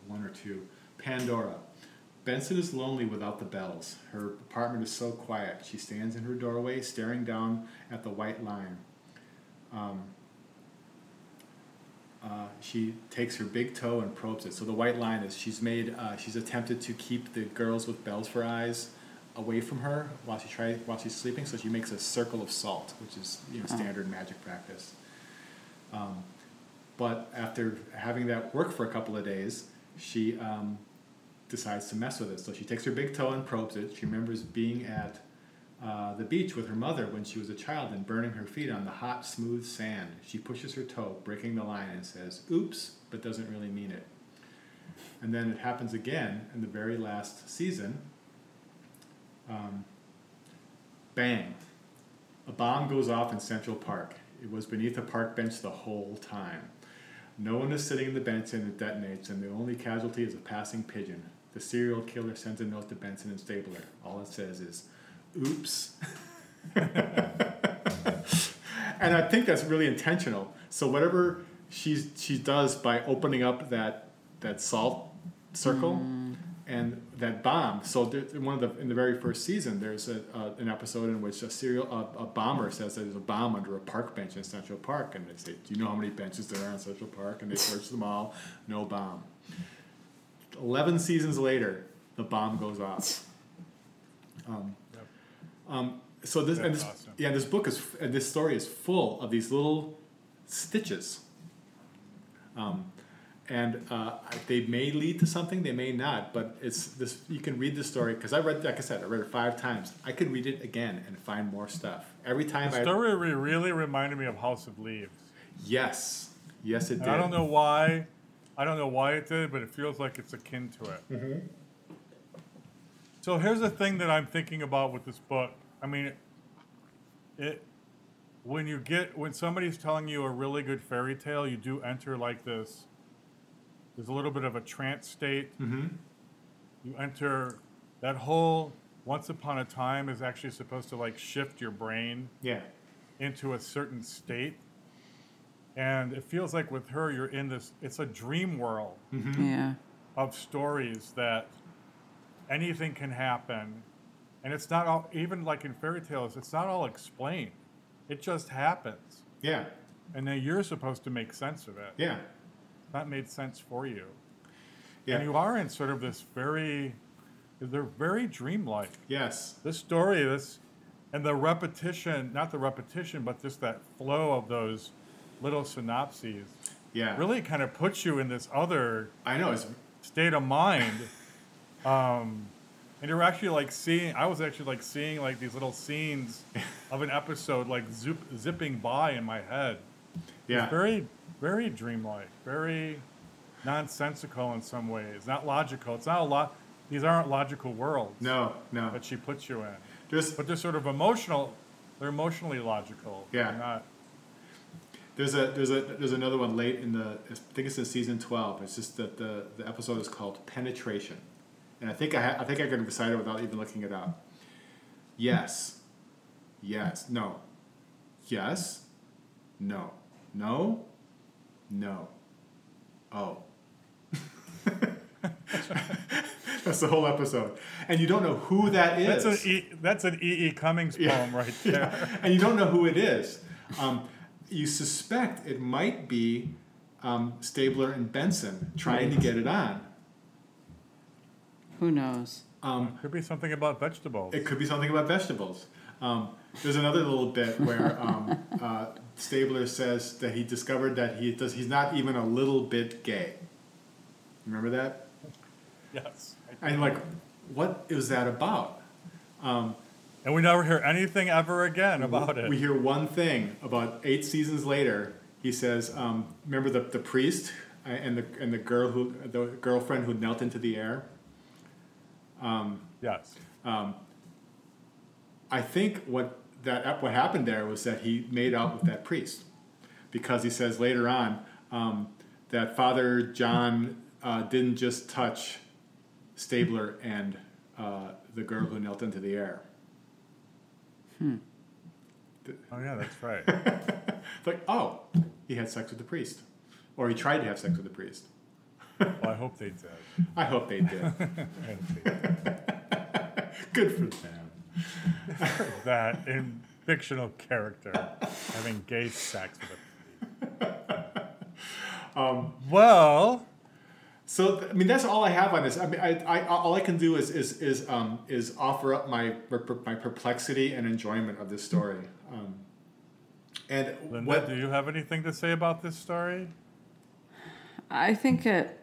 one or two. Pandora. Benson is lonely without the bells. Her apartment is so quiet. She stands in her doorway, staring down at the white line. Um, uh, she takes her big toe and probes it. So the white line is she's made. Uh, she's attempted to keep the girls with bells for eyes away from her while she try while she's sleeping. So she makes a circle of salt, which is you know standard magic practice. Um, but after having that work for a couple of days, she um, decides to mess with it. So she takes her big toe and probes it. She remembers being at uh, the beach with her mother when she was a child and burning her feet on the hot, smooth sand. She pushes her toe, breaking the line, and says, Oops, but doesn't really mean it. And then it happens again in the very last season. Um, bang! A bomb goes off in Central Park. It was beneath a park bench the whole time. No one is sitting in the bench and it detonates, and the only casualty is a passing pigeon. The serial killer sends a note to Benson and Stabler. All it says is, oops. and I think that's really intentional. So whatever she's, she does by opening up that, that salt circle and that bomb. So there, in one of the in the very first season, there's a, uh, an episode in which a serial a, a bomber says that there's a bomb under a park bench in Central Park, and they say, "Do you know how many benches there are in Central Park?" And they search them all, no bomb. Eleven seasons later, the bomb goes off. Um, um, so this and this awesome. yeah this book is and this story is full of these little stitches. Um, and uh, they may lead to something, they may not, but it's this. You can read the story because I read, like I said, I read it five times. I could read it again and find more stuff every time. The story re- really reminded me of House of Leaves. yes, yes, it did. I don't know why. I don't know why it did, but it feels like it's akin to it. Mm-hmm. So here's the thing that I'm thinking about with this book. I mean, it, it when you get when somebody's telling you a really good fairy tale, you do enter like this. There's a little bit of a trance state. Mm-hmm. You enter that whole once upon a time is actually supposed to like shift your brain Yeah, into a certain state. And it feels like with her, you're in this, it's a dream world Yeah. of stories that anything can happen. And it's not all, even like in fairy tales, it's not all explained. It just happens. yeah, And then you're supposed to make sense of it. yeah, It's not made sense for you. yeah. And you are in sort of this very, they're very dreamlike. yes, this story, this, and the repetition, not the repetition, but just that flow of those little synopses yeah. really kind of puts you in this other I know. It's state of mind. Um, and you're actually like seeing, I was actually like seeing like these little scenes of an episode like zoop, zipping by in my head. yeah, It's very, very dreamlike, very nonsensical in some ways, not logical. It's not a lot, these aren't logical worlds no, no. that she puts you in. There's But they're sort of emotional. They're emotionally logical. Yeah. They're not. There's a there's a there's another one late in the I think it's in season twelve. It's just that the the episode is called penetration, and I think I ha- I think I can recite it without even looking it up. Yes, yes, no, yes, no, no, no, oh. That's the whole episode, and you don't know who that is. That's an E. That's an E. E. Cummings poem right there. Yeah, and you don't know who it is. Um, you suspect it might be um, Stabler and Benson trying to get it on. Who knows? Um, Could be something about vegetables. it could be something about vegetables. Um, there's another little bit where um, uh, Stabler says that he discovered that he does. He's not even a little bit gay. Remember that? yes. And like, what is that about? Um, And we never hear anything ever again about it. We hear one thing about eight seasons later. He says, um, "Remember the, the priest uh, and the and the girl who the girlfriend who knelt into the air." Yes. I think what that what happened there was that he made out with that priest because he says later on um, that Father John uh, didn't just touch Stabler and uh, the girl who knelt into the air. Oh yeah, that's right. Like, oh, he had sex with the priest, or he tried to have sex with the priest. Well, I hope they did. I hope they did. Hope they did. Good for them. that in fictional character having gay sex with a. Um, well, So I mean, that's all I have on this. I mean, I, I all I can do is is is um, is offer up my my perplexity and enjoyment of this story. Um, and Linda, what do you have anything to say about this story? I think it.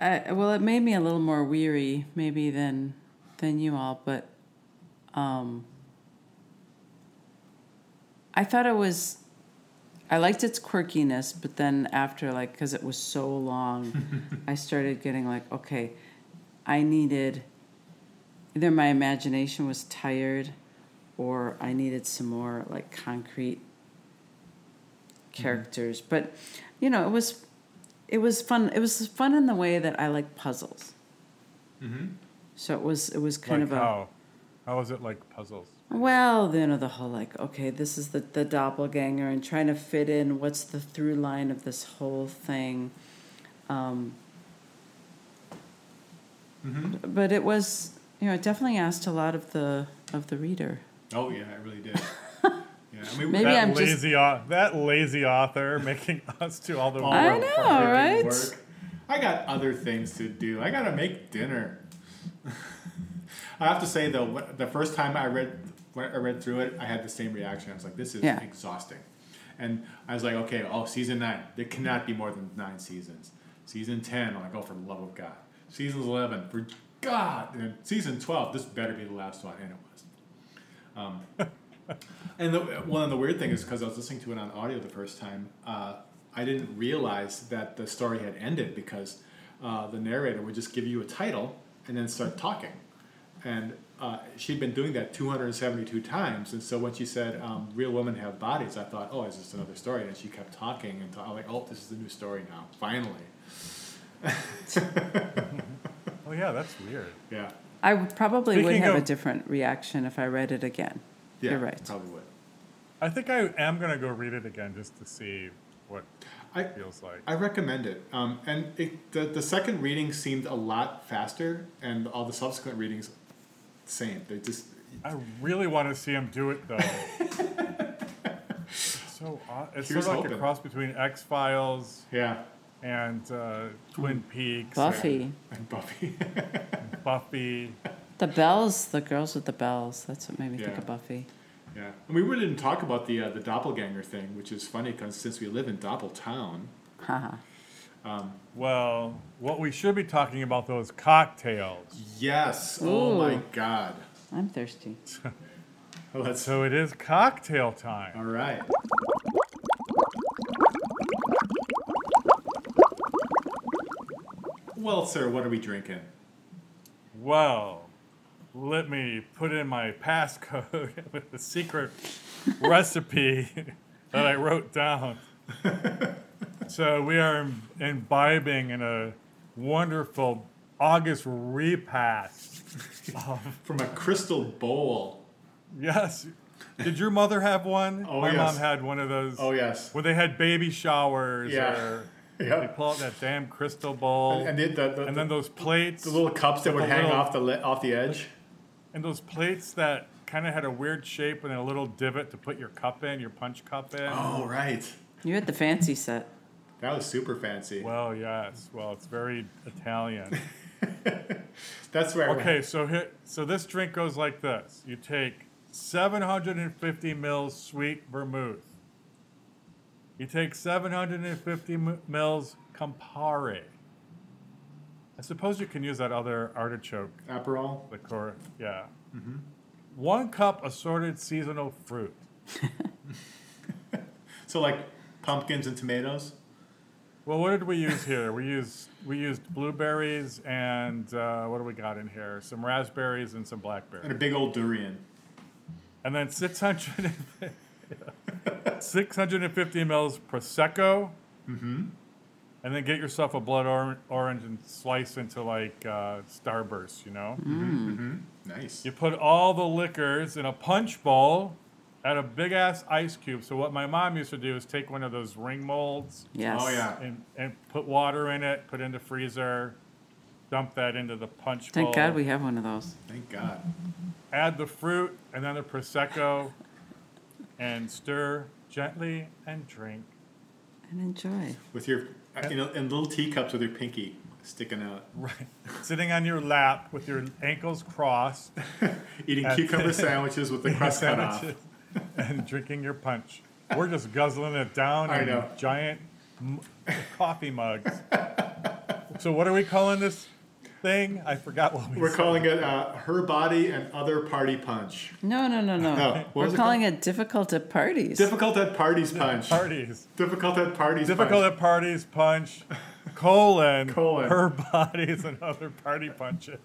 I, well, it made me a little more weary, maybe than than you all, but um, I thought it was. I liked its quirkiness, but then after, like, because it was so long, I started getting like, okay, I needed either my imagination was tired, or I needed some more like concrete characters. But you know, it was it was fun. It was fun in the way that I like puzzles. So it was it was kind like of a how? How is it like puzzles? well, you know, the whole like, okay, this is the, the doppelganger and trying to fit in what's the through line of this whole thing. Um, But it was, you know, it definitely asked a lot of the of the reader. oh yeah, I really did. yeah, I mean, Maybe that I'm just- lazy au- that lazy author making us do all the all work. I know, right? work. I got other things to do. I gotta make dinner. I have to say though, the first time I read when I read through it, I had the same reaction. I was like, this is Yeah. exhausting. And I was like, okay, oh, season nine. There cannot be more than nine seasons. Season 10, I'm like, oh, for the love of God. Season 11, for God. And season 12, this better be the last one. And it was. Um, and the, one of the weird thing is because I was listening to it on audio the first time, uh, I didn't realize that the story had ended because uh, the narrator would just give you a title and then start talking. And uh, she'd been doing that 272 times. And so when she said, um, Real women have bodies, I thought, oh, it's just another story. And she kept talking and I'm like, oh, this is the new story now, finally. Oh yeah, that's weird. Yeah. I would probably would Speaking have a different reaction if I read it again. Yeah, You're right. Probably would. I think I am gonna go read it again just to see what I, it feels like. I recommend it. Um, and it, the, the second reading seemed a lot faster, and all the subsequent readings, same. They just, I really want to see him do it though. so odd. it's Here's sort of like hoping. a cross between X Files yeah. and uh, Twin Peaks, Buffy. And Buffy. and Buffy. The bells, the girls with the bells. That's what made me think Yeah. of Buffy. yeah. And we really didn't talk about the uh, the doppelganger thing, which is funny because since we live in Doppeltown, Haha. Well, what we should be talking about those cocktails. yes. Oh my God. I'm thirsty. Let's. So it is cocktail time. All right. Well, sir, what are we drinking? Well, let me put in my passcode with the secret recipe that I wrote down. so we are imbibing in a wonderful August repast. From a crystal bowl. Yes. Did your mother have one? Oh, My yes. mom had one of those. Oh yes. Where they had baby showers Yeah. or Yeah. they pull out that damn crystal bowl. And, and the, the, and then those plates. the little cups that would hang little- off the off the edge. And those plates that kind of had a weird shape and a little divot to put your cup in, your punch cup in. Oh right. You had the fancy set. That was super fancy. Well, yes. Well, it's very Italian. That's where. I went. Okay, so here, so this drink goes like this: you take 750 mils sweet vermouth. You take 750 mils Campari. I suppose you can use that other artichoke Aperol. liqueur. Yeah. One cup assorted seasonal fruit. So like pumpkins and tomatoes. Well, what did we use here? We used we used blueberries and uh, what do we got in here? Some raspberries and some blackberries. And a big old durian. and then 600 650 mils prosecco. Mm-hmm. And then get yourself a blood or- orange and slice into like uh, starburst. You know. Mm-hmm, mm-hmm. Mm-hmm. Nice. You put all the liquors in a punch bowl. Add a big ass ice cube. So what my mom used to do is take one of those ring molds. Yes. Oh yeah. and, and put water in it, put it in the freezer, dump that into the punch bowl. Thank bowl. God we have one of those. Thank God. add the fruit and then the prosecco, and stir gently and drink. And enjoy. With your, you know, in little teacups with your pinky sticking out, Right, sitting on your lap with your ankles crossed, eating cucumber sandwiches with the crust cut off. and drinking your punch. We're just guzzling it down I in know. giant m- coffee mugs. so what are we calling this thing? I forgot what we We're said. calling it uh, her body and other party punch. No, no, no, no. No, what We're it calling it difficult at parties. Difficult at parties punch. parties. Difficult at parties Difficult punch. at parties punch, colon, Colon. her bodies and other party punches.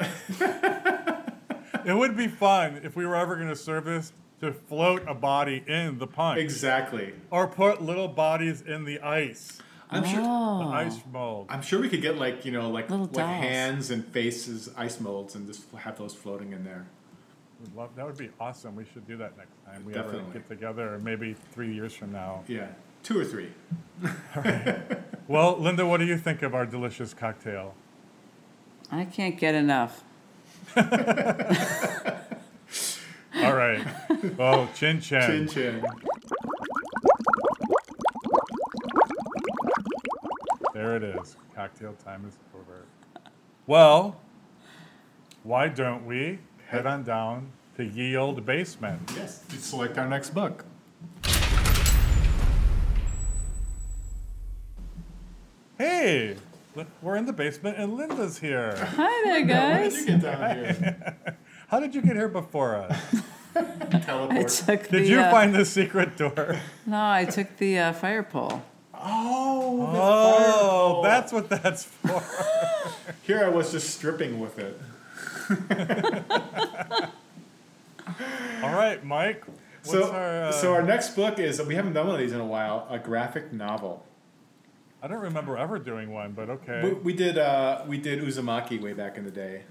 it would be fun if we were ever going to serve this to float a body in the punch. Exactly. Or put little bodies in the ice, I'm sure. the Oh. ice mold. I'm sure we could get like you know like Little like dolls. hands and faces ice molds and just have those floating in there. Would love, that would be awesome. We should do that next time we Definitely. ever get together, or maybe three years from now. Yeah, two or three. Well, Linda, what do you think of our delicious cocktail? I can't get enough. All right. Oh, chin Chin chin. chin. There it is. Cocktail time is over. Well, why don't we head on down to Ye Old Basement. Yes. To select our next book. Hey, we're in the basement and Linda's here. Hi there, guys. How did you get down here? How did you get here before us? I Teleport. took Did the. you uh, find the secret door? No, I took the uh, fire pole. Oh, the Oh, that's what that's for. Here I was just stripping with it. All right, Mike. What's So, our, uh, so our next book is we haven't done one of these in a while. A graphic novel. I don't remember ever doing one, but okay. We, we did uh, we did Uzumaki way back in the day.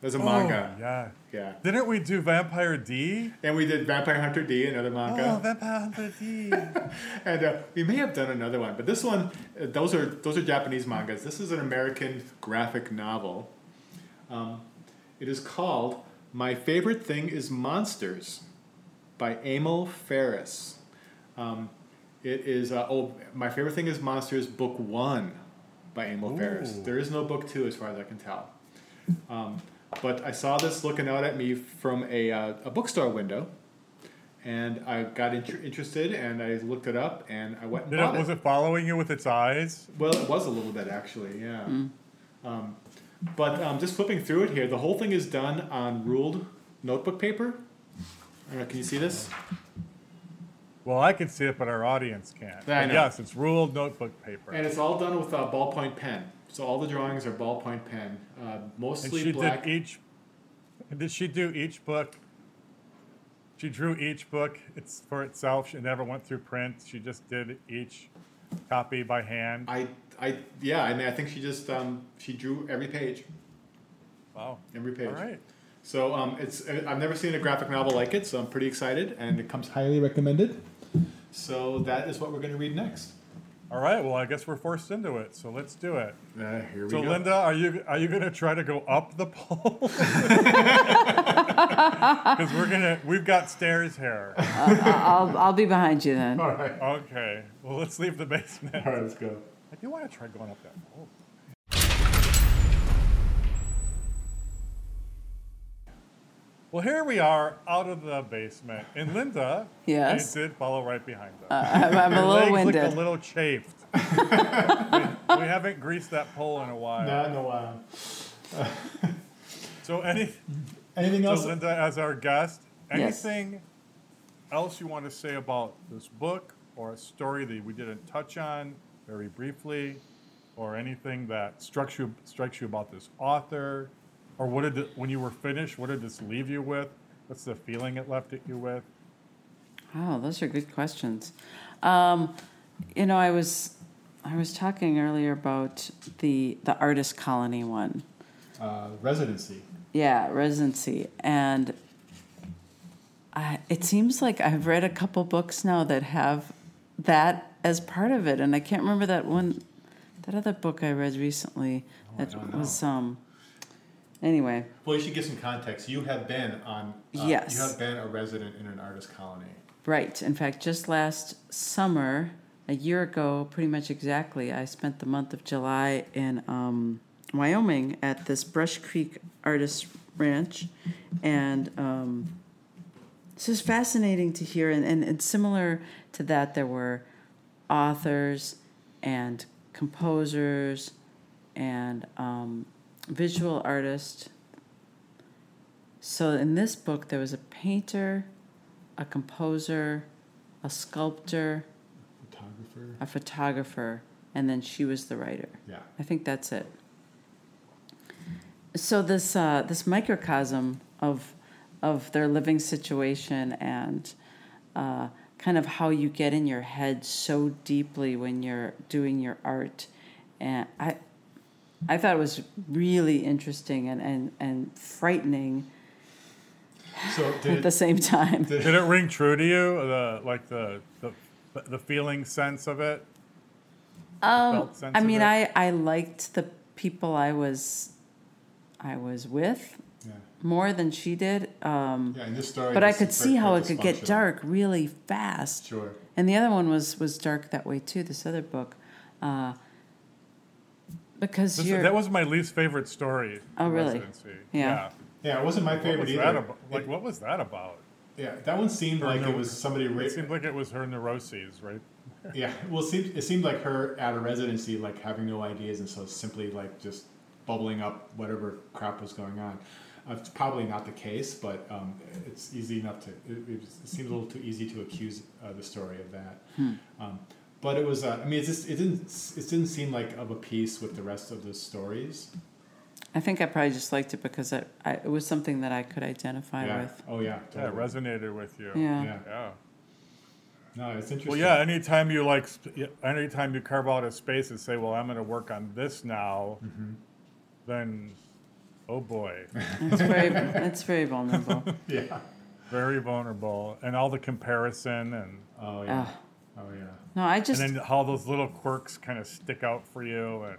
There's a Oh, manga. yeah. Yeah. Didn't we do Vampire D? And we did Vampire Hunter D, another manga. Oh. Vampire Hunter D. and uh, we may have done another one, but this one, uh, those are those are Japanese mangas. This is an American graphic novel. Um, it is called "My Favorite Thing Is Monsters" by Emil Ferris. Um, it is uh, oh, my favorite thing is monsters, book one by Emil Ferris. There is no book two, as far as I can tell. Um, but I saw this looking out at me from a, uh, a bookstore window, and I got inter- interested and I looked it up and I went and Did it, it. was it following you with its eyes? Well, it was a little bit actually, yeah. Um, but um, just flipping through it here, the whole thing is done on ruled notebook paper. I don't know, can you see this? Well, I can see it, but our audience can't. I know. yes, it's ruled notebook paper. And it's all done with a ballpoint pen. So all the drawings are ballpoint pen, uh, And mostly she black. did each. Did she do each book? She drew each book. It's for itself. She never went through print. She just did each copy by hand. I, I, yeah, I mean, I think she just um, she drew every page, Wow. every page. All right. So um, it's I've never seen a graphic novel like it, so I'm pretty excited, and it comes highly recommended. So that is what we're going to read next. All right. Well, I guess we're forced into it. So let's do it. Uh, here we So, go. Linda, are you are you gonna try to go up the pole? Because we're gonna we've got stairs here. I'll, I'll be behind you then. All right. Okay. Well, let's leave the basement. All right, let's go. I do want to try going up that pole. Well, here we are out of the basement, and Linda, Yes. Did follow right behind us. Uh, I'm, I'm a Her little legs winded. look a little chafed. we, we haven't greased that pole in a while. Not in a while. So, any Anything so else? Linda as our guest, Yes. anything else you want to say about this book or a story that we didn't touch on very briefly, or anything that strikes you strikes you about this author, or what did it, when you were finished, what did this leave you with? What's the feeling it left it you with? Oh, those are good questions. Um, you know, I was I was talking earlier about the the artist colony one. Uh, residency. Yeah, residency, and I, it seems like I've read a couple books now that have that as part of it, and I can't remember that one, that other book I read recently that don't was um. Anyway, Well, you should give some context. You have been on. Uh, Yes. You have been a resident in an artist colony. Right. In fact, just last summer, a year ago, pretty much exactly, I spent the month of July in um, Wyoming at this Brush Creek Artist Ranch. And um, it's fascinating to hear. And, and, and similar to that, there were authors and composers and um, visual artist. So in this book, there was a painter, a composer, a sculptor, Photographer. a photographer, and then she was the writer. Yeah. I think that's it. So this uh, this microcosm of of their living situation and uh, kind of how you get in your head so deeply when you're doing your art, and I I thought it was really interesting and and, and frightening So at the same time. Did it ring true to you? The like the the, the feeling sense of it. Um, sense I mean. I, I liked the people I was I was with yeah. more than she did. Um, yeah, in this story. but I could see how it could get dark really fast. Sure. And the other one was was dark that way too. This other book, uh, because This, you're that was my least favorite story. Oh, really? Residency. Yeah. Yeah, it wasn't my What favorite was either. that about? It- Like, what was that about? yeah, that one seemed like no- it was somebody. Ra- It seemed like it was her neuroses, right? yeah, well, it seemed, it seemed like her at a residency, like having no ideas, and so simply like just bubbling up whatever crap was going on. Uh, it's probably not the case, but um, it's easy enough to. It, it, seems a little too easy to accuse uh, the story of that. Um, but it was. Uh, I mean, it just it didn't. It didn't seem like of a piece with the rest of the stories. I think I probably just liked it because I, I, it was something that I could identify yeah. with. Oh yeah. Yeah, it resonated with you. Yeah. Yeah. Yeah. No, it's interesting. Well, yeah. Anytime you like, sp- yeah, anytime you carve out a space and say, "Well, I'm going to work on this now," Mm-hmm. then, oh boy, It's very, it's very vulnerable. Yeah. very vulnerable, and all the comparison, and Oh yeah. Ah. Oh yeah. No, I just, and then how those little quirks kind of stick out for you, and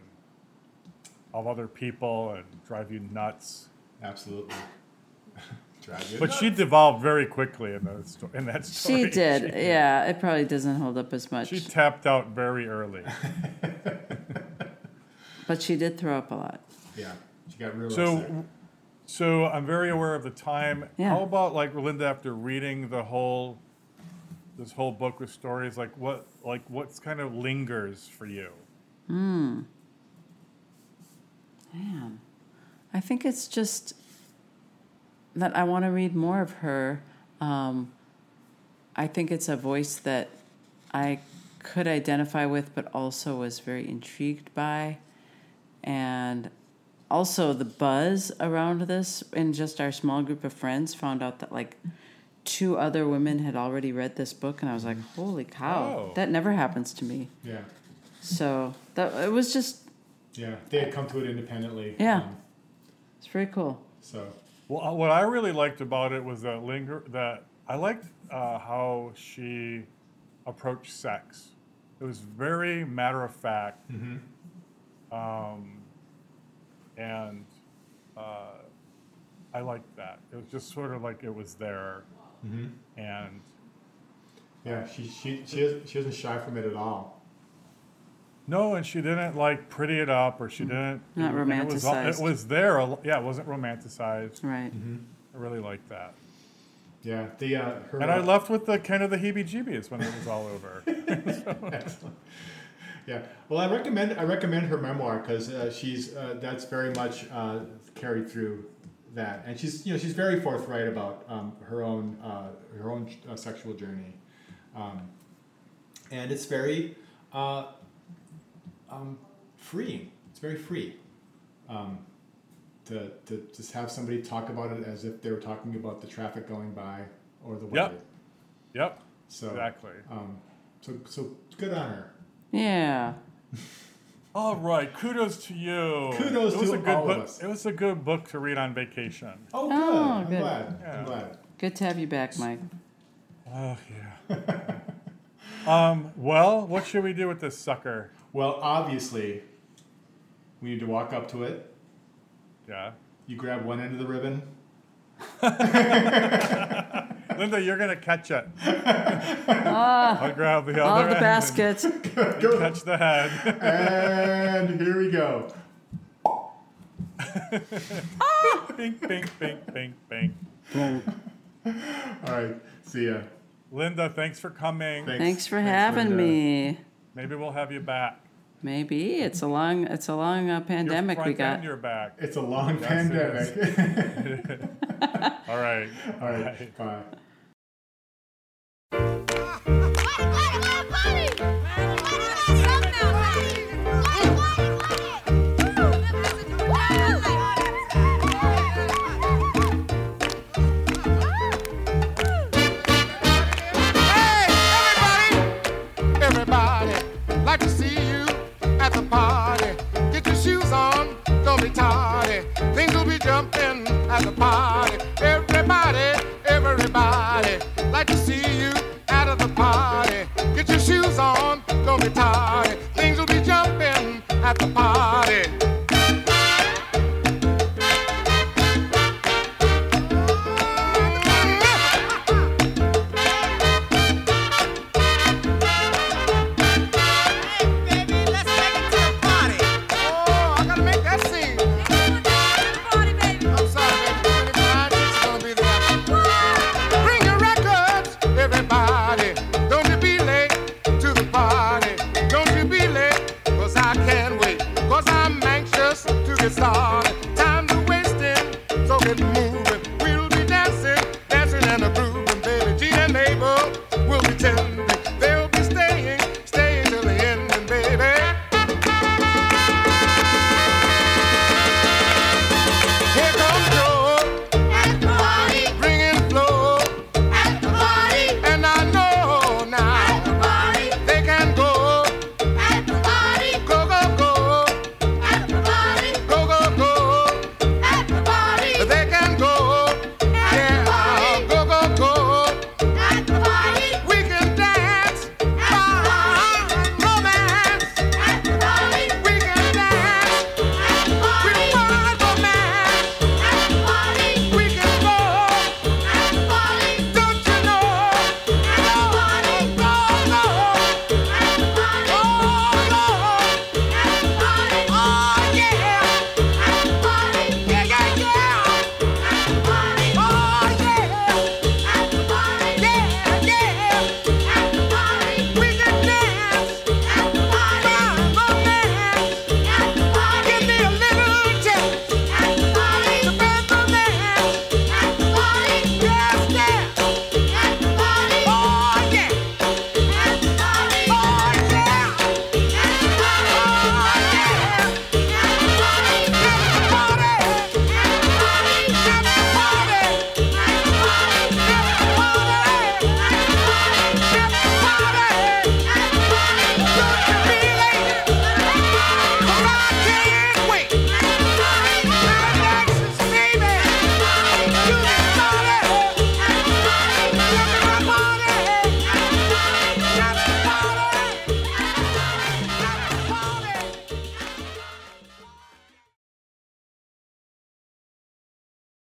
of other people, and drive you nuts. Absolutely. Drive you But nuts. she devolved very quickly in that sto- in that story. she did. Yeah, it probably doesn't hold up as much. She tapped out very early. but she did throw up a lot. Yeah. She got real So, upset. so I'm very aware of the time. Yeah. How about like Linda after reading the whole, this whole book with stories? Like what, like what's kind of lingers for you? Man, I think it's just that I want to read more of her. Um, I think it's a voice that I could identify with, but also was very intrigued by. And also, the buzz around this in just our small group of friends found out that like two other women had already read this book, and I was like, holy cow, Oh. that never happens to me. Yeah. So that it was just, Yeah. They had come to it independently. Yeah. um, it's very cool. so Well, uh, what I really liked about it was that linger that I liked uh, how she approached sex. It was very matter of fact, um, and uh, I liked that. It was just sort of like it was there, and yeah, she she she, is, she wasn't shy from it at all. no, and she didn't like pretty it up or she didn't. Not and It was, all- romanticized. it was there. a Yeah, it wasn't romanticized. Right. I really liked that. Yeah. The uh, her. And I left with the kind of the heebie-jeebies when it was all over. Excellent. Yeah. Well, I recommend I recommend her memoir because uh, she's uh, that's very much uh, carried through that, and she's you know she's very forthright about um, her own uh, her own uh, sexual journey, um, and it's very uh, um, freeing. It's very free. Um, to, to just have somebody talk about it as if they were talking about the traffic going by or the weather. Yep. Yep. So Exactly. Um, so so good on her. Yeah. All right. Kudos to you. Kudos it was to a good all of book. us. It was a good book to read on vacation. Oh, good. Oh, I'm good. glad. Yeah. I'm glad. Good to have you back, Mike. Oh yeah. um. Well, what should we do with this sucker? Well, obviously, we need to walk up to it. Yeah. You grab one end of the ribbon. Linda, you're gonna catch it. I'll grab the other All end the and baskets. you Catch the head. And here we go. bing, bing, bing, bing, bing. All right. See ya. Linda, thanks for coming. Thanks, Thanks for thanks, having Linda. me. Maybe we'll have you back. Maybe it's a long, it's a long uh, Your pandemic front we got. And you're back. It's a long Yes, it pandemic. All right. All right. Bye. Things will be jumping at the party. Everybody, everybody, tardy. Things will be jumping at the party.